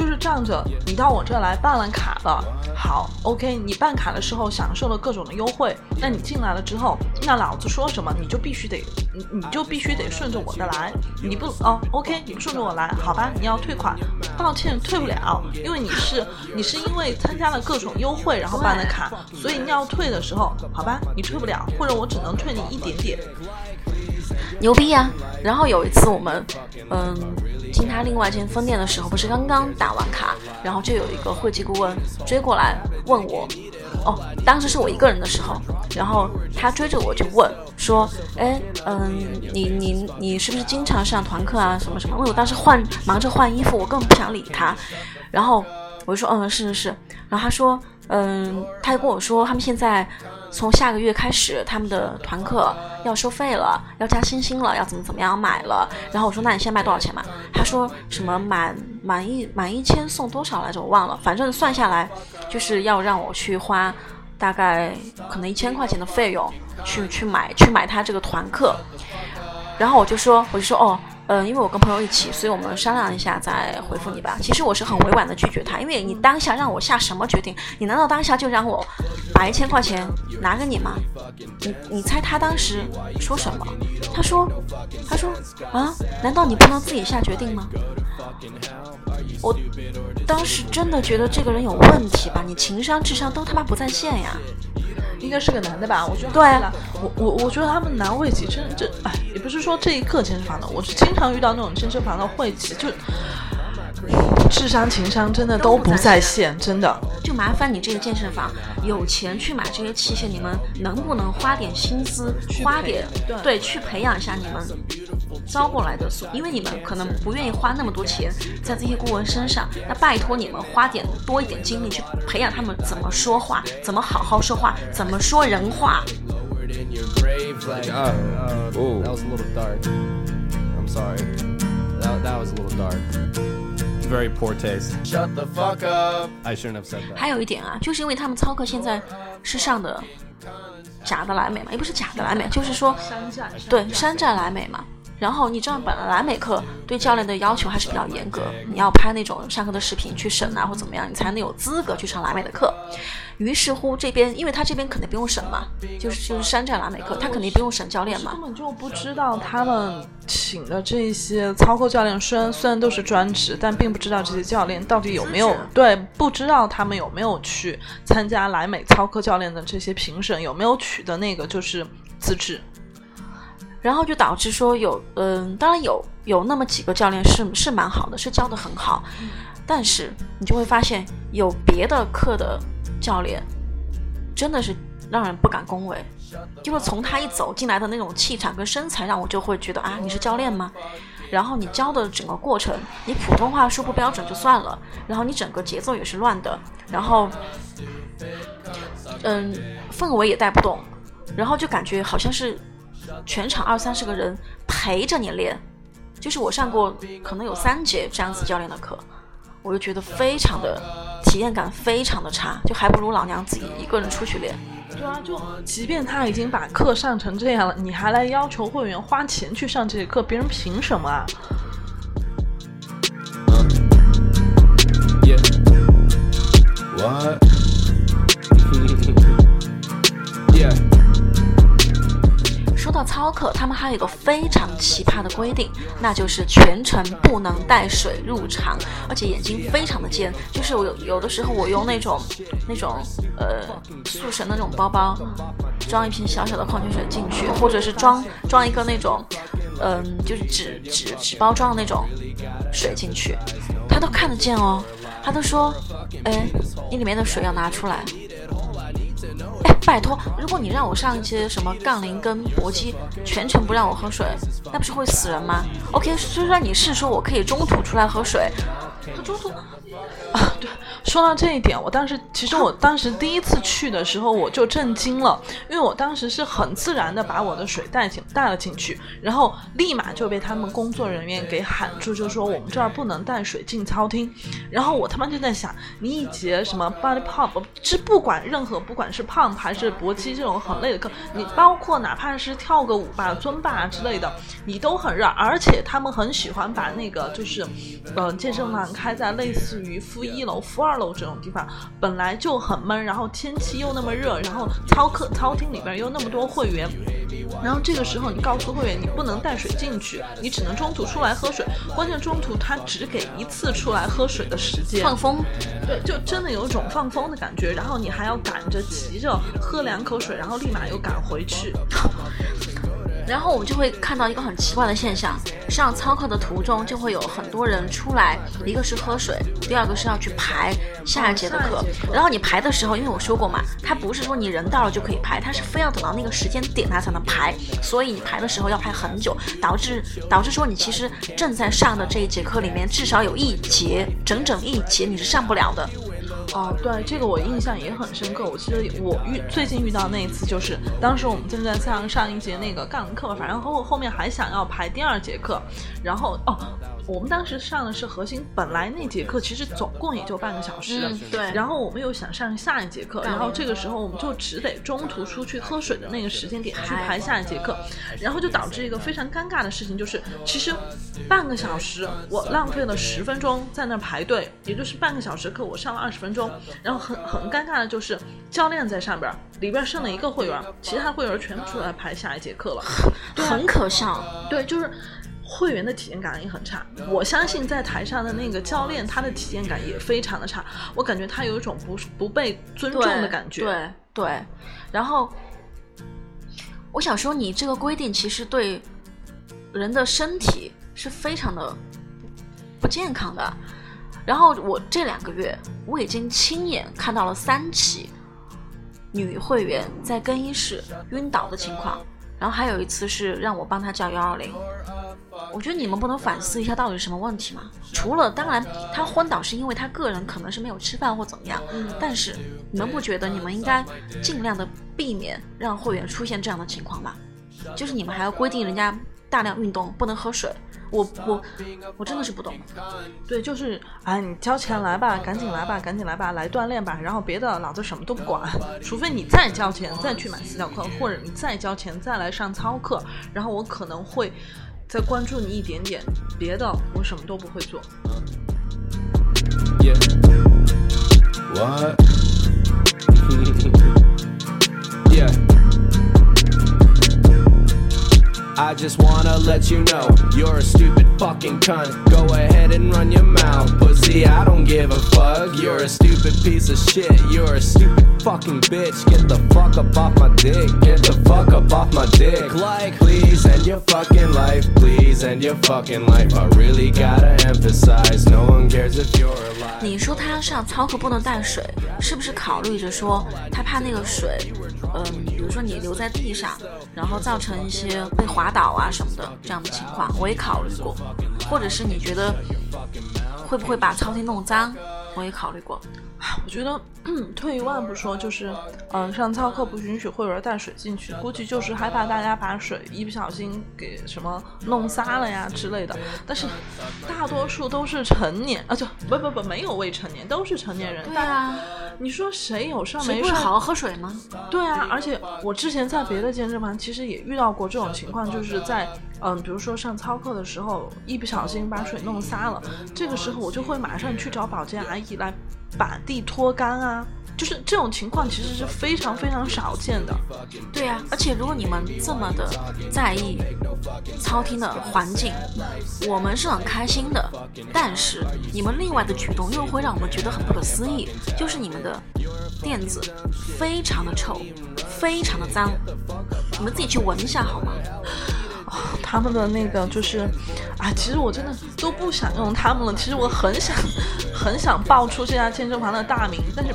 就是仗着你到我这来办了卡了，好，OK，你办卡的时候享受了各种的优惠，那你进来了之后，那老子说什么你就必须得，你你就必须得顺着我的来，你不哦，OK，你不顺着我来，好吧，你要退款，抱歉，退不了，因为你是你是因为参加了各种优惠然后办的卡，所以你要退的时候，好吧，你退不了，或者我只能退你一点点，牛逼呀、然后有一次我们，嗯，进他另外一间分店的时候，不是刚刚打完卡，然后就有一个会计顾问追过来问我，哦，当时是我一个人的时候，然后他追着我就问说，哎，嗯，你你你是不是经常上团课啊？什么什么？因为我当时换忙着换衣服，我根本不想理他，然后我就说，嗯，是是是，然后他说，嗯，他就跟我说他们现在。从下个月开始，他们的团课要收费了，要加星星了，要怎么怎么样买了。然后我说，那你现在卖多少钱嘛？他说什么满满一满一千送多少来着？我忘了，反正算下来就是要让我去花大概可能一千块钱的费用去去买去买他这个团课。然后我就说，我就说哦。嗯，因为我跟朋友一起，所以我们商量一下再回复你吧。其实我是很委婉的拒绝他，因为你当下让我下什么决定？你难道当下就让我把一千块钱拿给你吗？你你猜他当时说什么？他说，他说啊，难道你不能自己下决定吗？我当时真的觉得这个人有问题吧？你情商智商都他妈不在线呀！应该是个男的吧？我觉得对，我我我觉得他们男会籍真这哎，也不是说这一刻健身房的，我是经常遇到那种健身房的会籍，就智商情商真的都不在线，真的。就麻烦你这个健身房有钱去买这些器械，你们能不能花点心思，花点对去培养一下你们招过来的，因为你们可能不愿意花那么多钱在这些顾问身上，那拜托你们花点多一点精力去培养他们怎么说话，怎么好好说话，怎么说人话。Very poor taste. Shut the fuck up. I shouldn't have said that. 还有一点啊，就是因为他们操课现在是上的假的莱美嘛，也不是假的莱美，就是说山寨，对山寨莱美嘛。然后你知道，本来莱美课对教练的要求还是比较严格，你要拍那种上课的视频去审啊，或怎么样，你才能有资格去上莱美的课。于是乎，这边因为他这边肯定不用审嘛，就是就是山寨莱美课，他肯定不用审教练嘛根。本就不知道他们请的这些操课教练，虽然虽然都是专职，但并不知道这些教练到底有没有对，不知道他们有没有去参加莱美操课教练的这些评审，有没有取得那个就是资质。然后就导致说有，嗯，当然有有那么几个教练是是蛮好的，是教的很好，但是你就会发现有别的课的教练真的是让人不敢恭维，就是从他一走进来的那种气场跟身材，让我就会觉得啊，你是教练吗？然后你教的整个过程，你普通话说不标准就算了，然后你整个节奏也是乱的，然后，嗯，氛围也带不动，然后就感觉好像是全场二三十个人陪着你练，就是我上过可能有三节这样子教练的课，我就觉得非常的体验感非常的差，就还不如老娘自己一个人出去练。对啊，就即便他已经把课上成这样了，你还来要求会员花钱去上这节课，别人凭什么啊？What? 说到操课，他们还有一个非常奇葩的规定，那就是全程不能带水入场，而且眼睛非常的尖。就是我有有的时候我用那种那种呃塑绳的那种包包，装一瓶小小的矿泉水进去，或者是装装一个那种嗯、就是纸纸纸包装的那种水进去，他都看得见哦。他都说，哎，你里面的水要拿出来。哎，拜托，如果你让我上一些什么杠铃跟搏击，全程不让我喝水，那不是会死人吗？OK，虽然你是说我可以中途出来喝水，可中途啊，对，说到这一点，我当时其实我当时第一次去的时候我就震惊了，因为我当时是很自然的把我的水带进带了进去，然后立马就被他们工作人员给喊住，就说我们这儿不能带水进操厅。然后我他妈就在想，你一节什么 body pump，是不管任何不管是 pump 还是搏击这种很累的课，你包括哪怕是跳个舞吧、尊吧之类的，你都很热，而且他们很喜欢把那个就是，呃，健身房开在类似于负一楼、负二楼这种地方，本来就很闷，然后天气又那么热，然后操课操厅里边又那么多会员。然后这个时候，你告诉会员你不能带水进去，你只能中途出来喝水。关键中途他只给一次出来喝水的时间，放风。对，就真的有一种放风的感觉。然后你还要赶着急着喝两口水，然后立马又赶回去。然后我们就会看到一个很奇怪的现象：上操课的途中就会有很多人出来，一个是喝水，第二个是要去排下一节的课。然后你排的时候，因为我说过嘛，他不是说你人到了就可以排，他是非要等到那个时间点他才能排，所以你排的时候要排很久，导致导致说你其实正在上的这一节课里面，至少有一节整整一节你是上不了的。哦，对，这个我印象也很深刻。我记得我遇最近遇到那一次，就是当时我们正在上上一节那个杠课，反正后后面还想要排第二节课，然后哦。我们当时上的是核心，本来那节课其实总共也就半个小时，嗯对然后我们又想上下一节课，然后这个时候我们就只得中途出去喝水的那个时间点去排排下一节课，然后就导致一个非常尴尬的事情，就是其实半个小时我浪费了十分钟在那排队，也就是半个小时课我上了二十分钟，然后很很尴尬的就是教练在上边儿，里边剩了一个会员，其他会员全部出来排下一节课了，对啊很可笑。对，就是会员的体验感也很差。我相信在台上的那个教练，他的体验感也非常的差。我感觉他有一种不不被尊重的感觉。对对，然后我想说，你这个规定其实对人的身体是非常的不健康的。然后我这两个月，我已经亲眼看到了三起女会员在更衣室晕倒的情况，然后还有一次是让我帮她叫幺二零。我觉得你们不能反思一下到底是什么问题吗？除了当然，她昏倒是因为她个人可能是没有吃饭或怎么样，嗯但是你们不觉得你们应该尽量的避免让会员出现这样的情况吗？就是你们还要规定人家大量运动，不能喝水。我我我真的是不懂。对，就是哎，你交钱来吧，赶紧来吧，赶紧来吧，来锻炼吧，然后别的老子什么都不管，除非你再交钱再去买私教课，或者你再交钱再来上操课，然后我可能会再关注你一点点，别的我什么都不会做。Yeah. What? yeah. I just wanna let you know you're a stupid fucking cunt. Go ahead and run your mouth, pussy. I don't give a fuck. You're a stupid piece of shit. You're a stupid fucking bitch. Get the fuck up off my dick. Get the fuck up off my dick. Like, please end your fucking life. Please end your fucking life. I really gotta emphasize no one cares if you're alive. 你说他上操课不能带水，是不是考虑着说他怕那个水，嗯，比如说你留在地上，然后造成一些被滑 倒啊什么的这样的情况，我也考虑过，或者是你觉得会不会把操厅弄脏，我也考虑过。我觉得，嗯，退一万步说，就是，嗯、上操课不允许会员带水进去，估计就是害怕大家把水一不小心给什么弄撒了呀之类的。但是，大多数都是成年，啊，就不不不，没有未成年，都是成年人。对啊，你说谁有上没上？谁会好好喝水吗？对啊，而且我之前在别的健身房其实也遇到过这种情况，就是在嗯，比如说上操课的时候，一不小心把水弄撒了，这个时候我就会马上去找保洁阿姨来把地拖干啊。就是这种情况其实是非常非常少见的。对啊，而且如果你们这么的在意操厅的环境，我们是很开心的。但是你们另外的举动又会让我们觉得很不可思议，就是你们的垫子非常的臭，非常的脏，你们自己去闻一下好吗？他们的那个就是，啊，其实我真的都不想用他们了。其实我很想，很想报出这家健身房的大名，但是，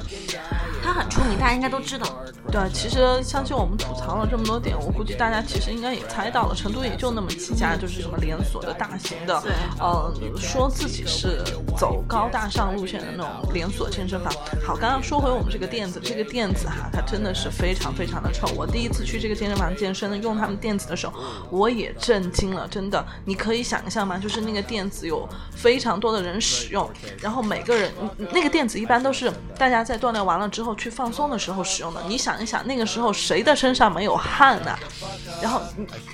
它很出名，大家应该都知道。对，其实相信我们吐槽了这么多点，我估计大家其实应该也猜到了，成都也就那么几家，就是什么连锁的大型的，对呃，说自己是走高大上路线的那种连锁健身房。好，刚刚说回我们这个垫子，这个垫子哈，它真的是非常非常的臭。我第一次去这个健身房健身，用他们垫子的时候，我也震惊了，真的，你可以想象吗？就是那个垫子有非常多的人使用，然后每个人嗯那个垫子一般都是大家在锻炼完了之后去放松的时候使用的。你想一想，那个时候谁的身上没有汗呐、然后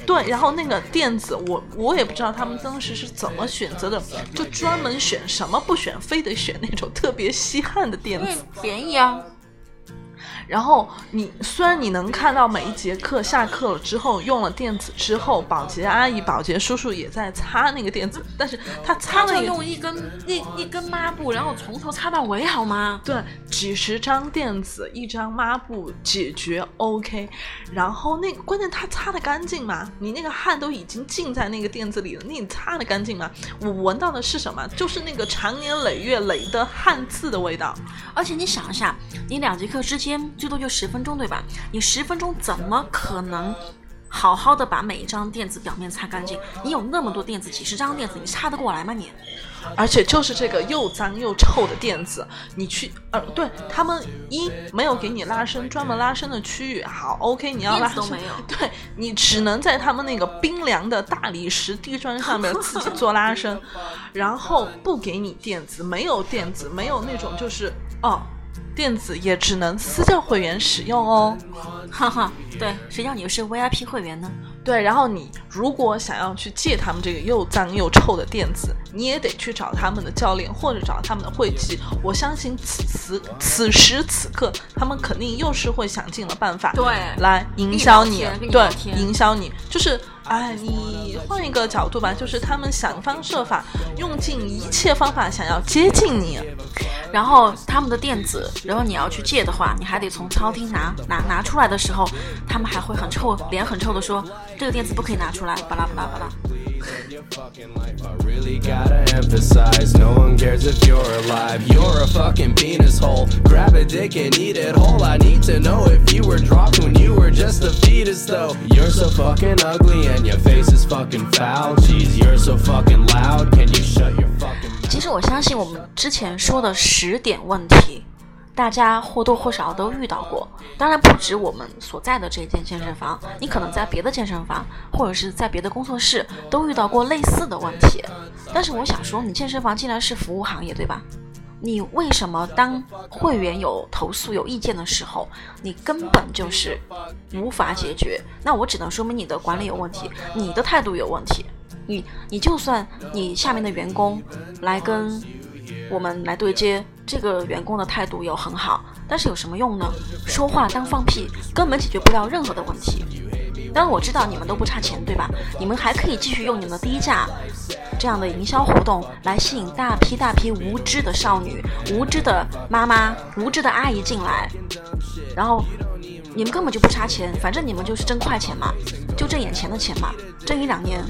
对，然后那个垫子，我我也不知道他们当时是怎么选择的，就专门选什么不选，非得选那种特别吸汗的垫子。便宜啊，然后你虽然你能看到每一节课下课了之后用了垫子之后，保洁阿姨、保洁叔叔也在擦那个垫子，但是他擦了也用一根一一根抹布，然后从头擦到尾好吗？对，几十张垫子，一张抹布解决 OK。然后那个关键他擦的干净吗？你那个汗都已经浸在那个垫子里了，那你擦的干净吗？我闻到的是什么？就是那个长年累月累的汗渍的味道。而且你想一下，你两节课之间最多就十分钟，对吧？你十分钟怎么可能好好的把每一张垫子表面擦干净。你有那么多垫子，几十张垫子，你擦得过来吗你？而且就是这个又脏又臭的垫子，你去呃，对他们一没有给你拉伸专门拉伸的区域，好，OK，你要拉伸都没有对你只能在他们那个冰凉的大理石地砖上面 自己做拉伸，然后不给你垫子，没有垫子，没有那种就是哦。垫子也只能私教会员使用哦。哈哈，对，谁叫你是 VIP 会员呢？对，然后你如果想要去借他们这个又脏又臭的垫子，你也得去找他们的教练或者找他们的会籍。我相信此时此时此刻，他们肯定又是会想尽了办法，对来营销你对营销你，就是哎，你换一个角度吧，就是他们想方设法，用尽一切方法想要接近你。然后他们的垫子，然后你要去借的话，你还得从操厅拿拿拿出来的时候，他们还会很臭，脸很臭的说这个垫子不可以拿出来，巴拉巴拉巴拉。and your face is fucking foul. Jeez, you're so fucking loud. Can you shut your fucking mouth? 其实我相信我们之前说的十点问题，大家或多或少都遇到过。当然不止我们所在的这间健身房，你可能在别的健身房或者是在别的工作室都遇到过类似的问题。但是我想说，你健身房既然是服务行业，对吧？你为什么当会员有投诉、有意见的时候，你根本就是无法解决？那我只能说明你的管理有问题，你的态度有问题。你你就算你下面的员工来跟我们来对接，这个员工的态度又很好，但是有什么用呢？说话当放屁，根本解决不了任何的问题。当然我知道你们都不差钱，对吧？你们还可以继续用你们的低价这样的营销活动来吸引大批大批无知的少女、无知的妈妈、无知的阿姨进来，然后你们根本就不差钱，反正你们就是挣快钱嘛，就挣眼前的钱嘛，挣一两年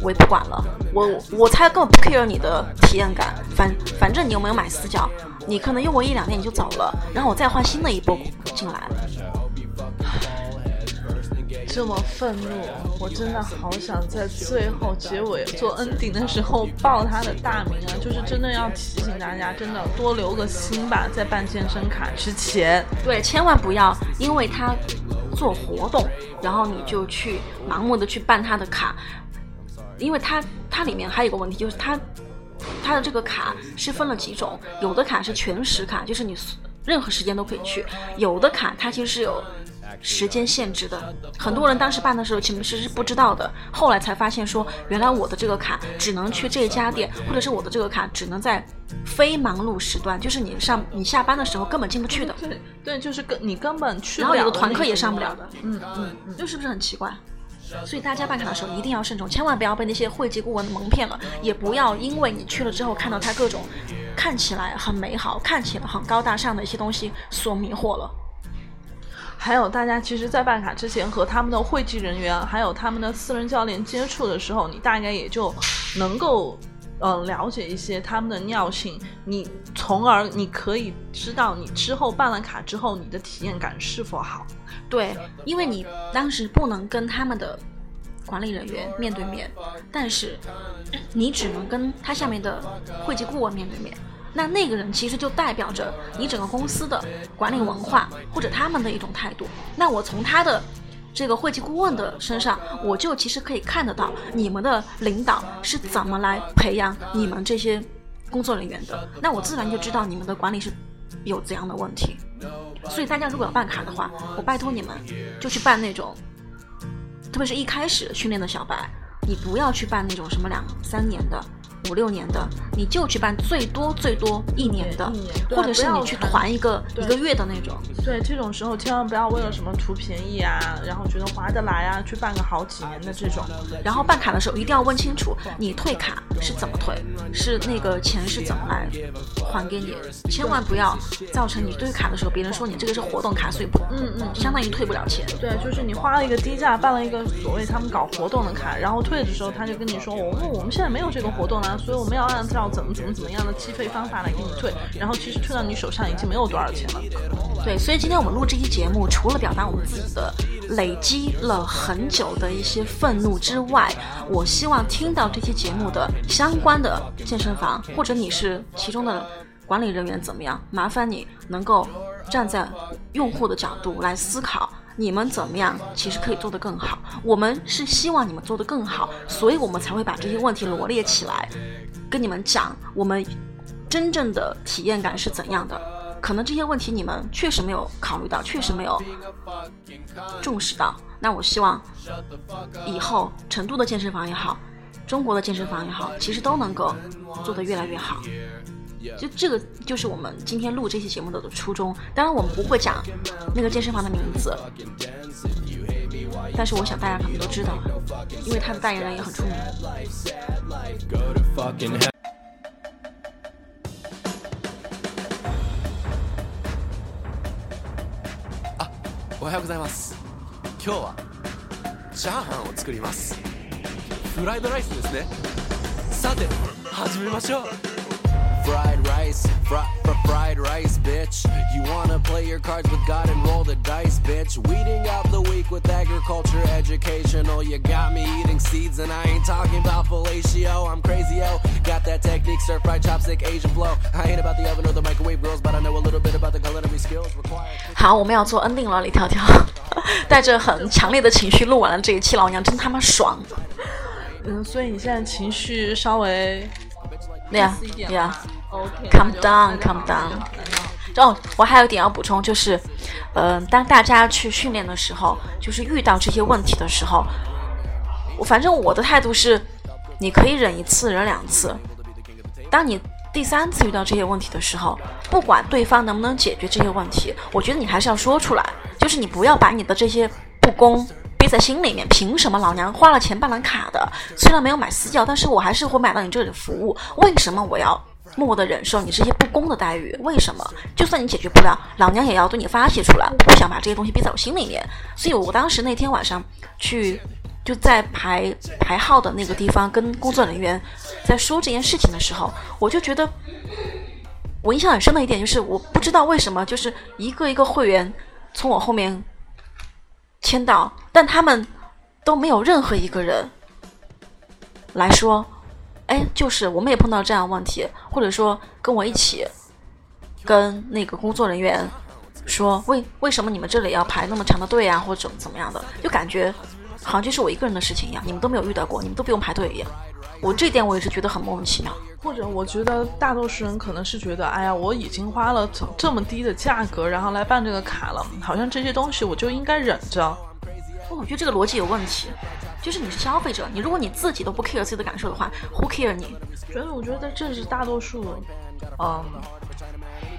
我也不管了，我我才根本不 care 你的体验感，反反正你有没有买私教，你可能用过一两年你就走了，然后我再换新的一波进来。这么愤怒，我真的好想在最后结尾做 ending 的时候报他的大名啊！就是真的要提醒大家，真的多留个心吧，在办健身卡之前。对，千万不要因为他做活动，然后你就去盲目的去办他的卡，因为它它里面还有一个问题，就是它它的这个卡是分了几种，有的卡是全时卡，就是你任何时间都可以去；有的卡它其实是有。时间限制的，很多人当时办的时候其实是不知道的，后来才发现说，原来我的这个卡只能去这家店，或者是我的这个卡只能在非忙碌时段，就是你上你下班的时候根本进不去的。对对，就是根你根本去然不了的后有的团课也上不了的，嗯嗯嗯，这是不是很奇怪？所以大家办卡的时候一定要慎重，千万不要被那些会籍顾问蒙骗了，也不要因为你去了之后看到他各种看起来很美好、看起来很高大上的一些东西所迷惑了。还有大家其实，在办卡之前和他们的会籍人员，还有他们的私人教练接触的时候，你大概也就能够。嗯，了解一些他们的尿性，你从而你可以知道你之后办了卡之后，你的体验感是否好。对，因为你当时不能跟他们的管理人员面对面，但是你只能跟他下面的会籍顾问面对面。那那个人其实就代表着你整个公司的管理文化或者他们的一种态度。那我从他的这个会籍顾问的身上，我就其实可以看得到你们的领导是怎么来培养你们这些工作人员的。那我自然就知道你们的管理是有怎样的问题。所以大家如果要办卡的话，我拜托你们就去办那种，特别是一开始训练的小白，你不要去办那种什么两三年的。五六年的，你就去办最多最多一年的，或者是你去团一个一个月的那种。对，这种时候千万不要为了什么图便宜啊，然后觉得划得来啊，去办个好几年的这种。然后办卡的时候一定要问清楚，你退卡是怎么退，是那个钱是怎么来还给你，千万不要造成你退卡的时候，别人说你这个是活动卡，所以不，嗯嗯相当于退不了钱。对，就是你花了一个低价办了一个所谓他们搞活动的卡，然后退的时候他就跟你说，我们我们现在没有这个活动了，所以我们要按照怎么怎么怎么样的计费方法来给你退，然后其实退到你手上已经没有多少钱了。对，所以今天我们录这期节目，除了表达我们自己的累积了很久的一些愤怒之外，我希望听到这期节目的相关的健身房，或者你是其中的管理人员怎么样？麻烦你能够站在用户的角度来思考，你们怎么样其实可以做得更好。我们是希望你们做得更好，所以我们才会把这些问题罗列起来，跟你们讲我们真正的体验感是怎样的。可能这些问题你们确实没有考虑到，确实没有重视到。那我希望以后成都的健身房也好，中国的健身房也好，其实都能够做得越来越好。就这个就是我们今天录这期节目的初衷。当然我们不会讲那个健身房的名字，但是我想大家可能都知道，因为他的代言人也很出名。 Go to fucking hell. おはようございます今日はチャーハンを作りますフライドライスですねさて始めましょう Fried rice, fr- fr- fried rice, bitch. You wanna play your cards with God and roll the dice, bitch. Weeding out the week with agriculture educational. You got me eating seeds, and I ain't talking about fellatio. I'm crazy, yo. Got that technique, stir fried chopstick, Asian flow. I ain't about the oven or the microwave girls, but I know a little bit about the culinary skills required. 好，我们要做 ending 了，李跳跳，带着很强烈的情绪录完了这一期，老娘真他妈爽！嗯，所以你现在情绪稍微 对呀对呀。OK。Calm down, calm down. 哦，我还有一点要补充，就是，呃，当大家去训练的时候，就是遇到这些问题的时候，我反正我的态度是，你可以忍一次，忍两次。当你第三次遇到这些问题的时候，不管对方能不能解决这些问题，我觉得你还是要说出来，就是你不要把你的这些不公憋在心里面。凭什么老娘花了钱办了卡的，虽然没有买私教，但是我还是会买到你这里的服务，为什么我要？默默的忍受你这些不公的待遇，为什么？就算你解决不了，老娘也要对你发泄出来，我不想把这些东西憋在我心里面。所以我当时那天晚上去，就在排排号的那个地方，跟工作人员在说这件事情的时候，我就觉得，我印象很深的一点就是，我不知道为什么，就是一个一个会员从我后面签到，但他们都没有任何一个人来说。哎，就是我们也碰到这样的问题，或者说跟我一起跟那个工作人员说，为为什么你们这里要排那么长的队啊，或者怎么怎么样的，就感觉好像就是我一个人的事情一样，你们都没有遇到过，你们都不用排队一样。我这点我也是觉得很莫名其妙。或者我觉得大多数人可能是觉得，哎呀，我已经花了这这么低的价格，然后来办这个卡了，好像这些东西我就应该忍着。我觉得这个逻辑有问题，就是你是消费者，你如果你自己都不 care 自己的感受的话，Who care 你？觉得我觉得这是大多数，嗯，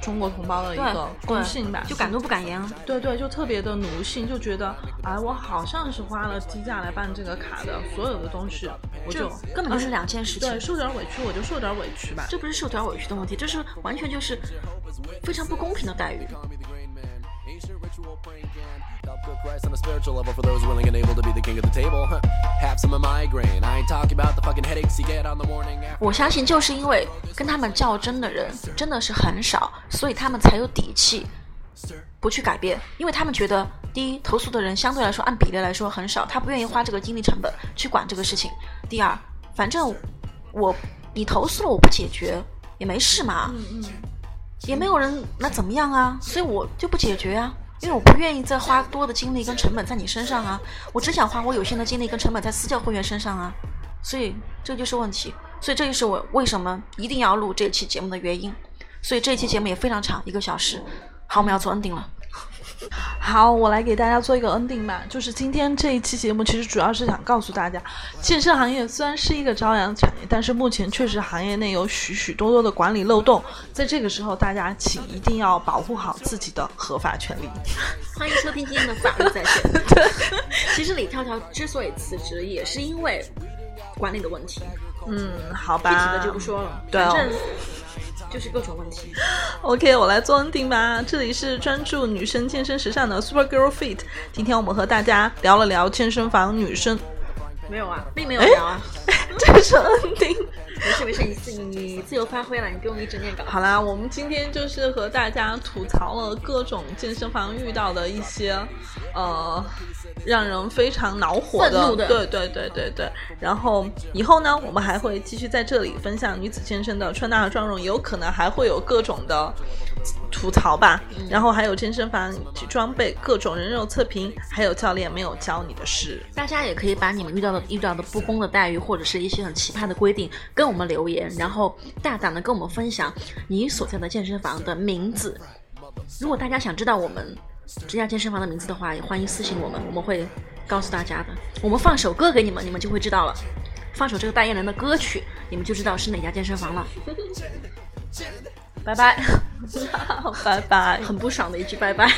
中国同胞的一对个共性吧，就敢怒不敢言。对对，就特别的奴性，就觉得，哎，我好像是花了低价来办这个卡的，所有的东西我就根本就是两件事情。对，受点委屈我就受点委屈吧。这不是受点委屈的问题，这是完全就是非常不公平的待遇。Rice on a spiritual level for those willing and able to be the king of the table. Have some of migraine. I ain't talking about the fucking headaches you get on the morning after. 我相信就是因为跟他们较真的人真的是很少，所以他们才有底气不去改变，因为他们觉得，第一，投诉的人相对来说按比例来说很少，他不愿意花这个精力成本去管这个事情；第二，反正我你投诉了我不解决也没事嘛，嗯嗯，也没有人那怎么样啊，所以我就不解决啊。因为我不愿意再花多的精力跟成本在你身上啊，我只想花我有限的精力跟成本在私教会员身上啊，所以这就是问题，所以这就是我为什么一定要录这期节目的原因。所以这期节目也非常长，一个小时。好，我们要做 ending 了。好，我来给大家做一个 ending 吧。就是今天这一期节目，其实主要是想告诉大家，健身行业虽然是一个朝阳产业，但是目前确实行业内有许许多多的管理漏洞。在这个时候，大家请一定要保护好自己的合法权利。欢迎收听今天的法律在线。其实李跳跳之所以辞职，也是因为管理的问题，嗯，好吧具体吧，的就不说了，对哦反正就是各种问题。OK，我来做 ending 吧。这里是专注女生健身时尚的 Super Girl Fit。今天我们和大家聊了聊健身房女生，没有啊，并没有聊啊。这是 ending。没事没事，你自你你自由发挥了，你不用一直念稿。好啦，我们今天就是和大家吐槽了各种健身房遇到的一些，呃，让人非常恼火的对对对对对。然后以后呢，我们还会继续在这里分享女子健身的穿搭和妆容，有可能还会有各种的吐槽吧。然后还有健身房装备、各种人肉测评，还有教练没有教你的事。大家也可以把你们遇到的遇到的不公的待遇，或者是一些很奇葩的规定，跟我们留言，然后大胆的跟我们分享你所在的健身房的名字。如果大家想知道我们这家健身房的名字的话，也欢迎私信我们，我们会告诉大家的。我们放首歌给你们，你们就会知道了。放首这个代言人的歌曲，你们就知道是哪家健身房了。拜拜，拜拜。很不爽的一句拜拜。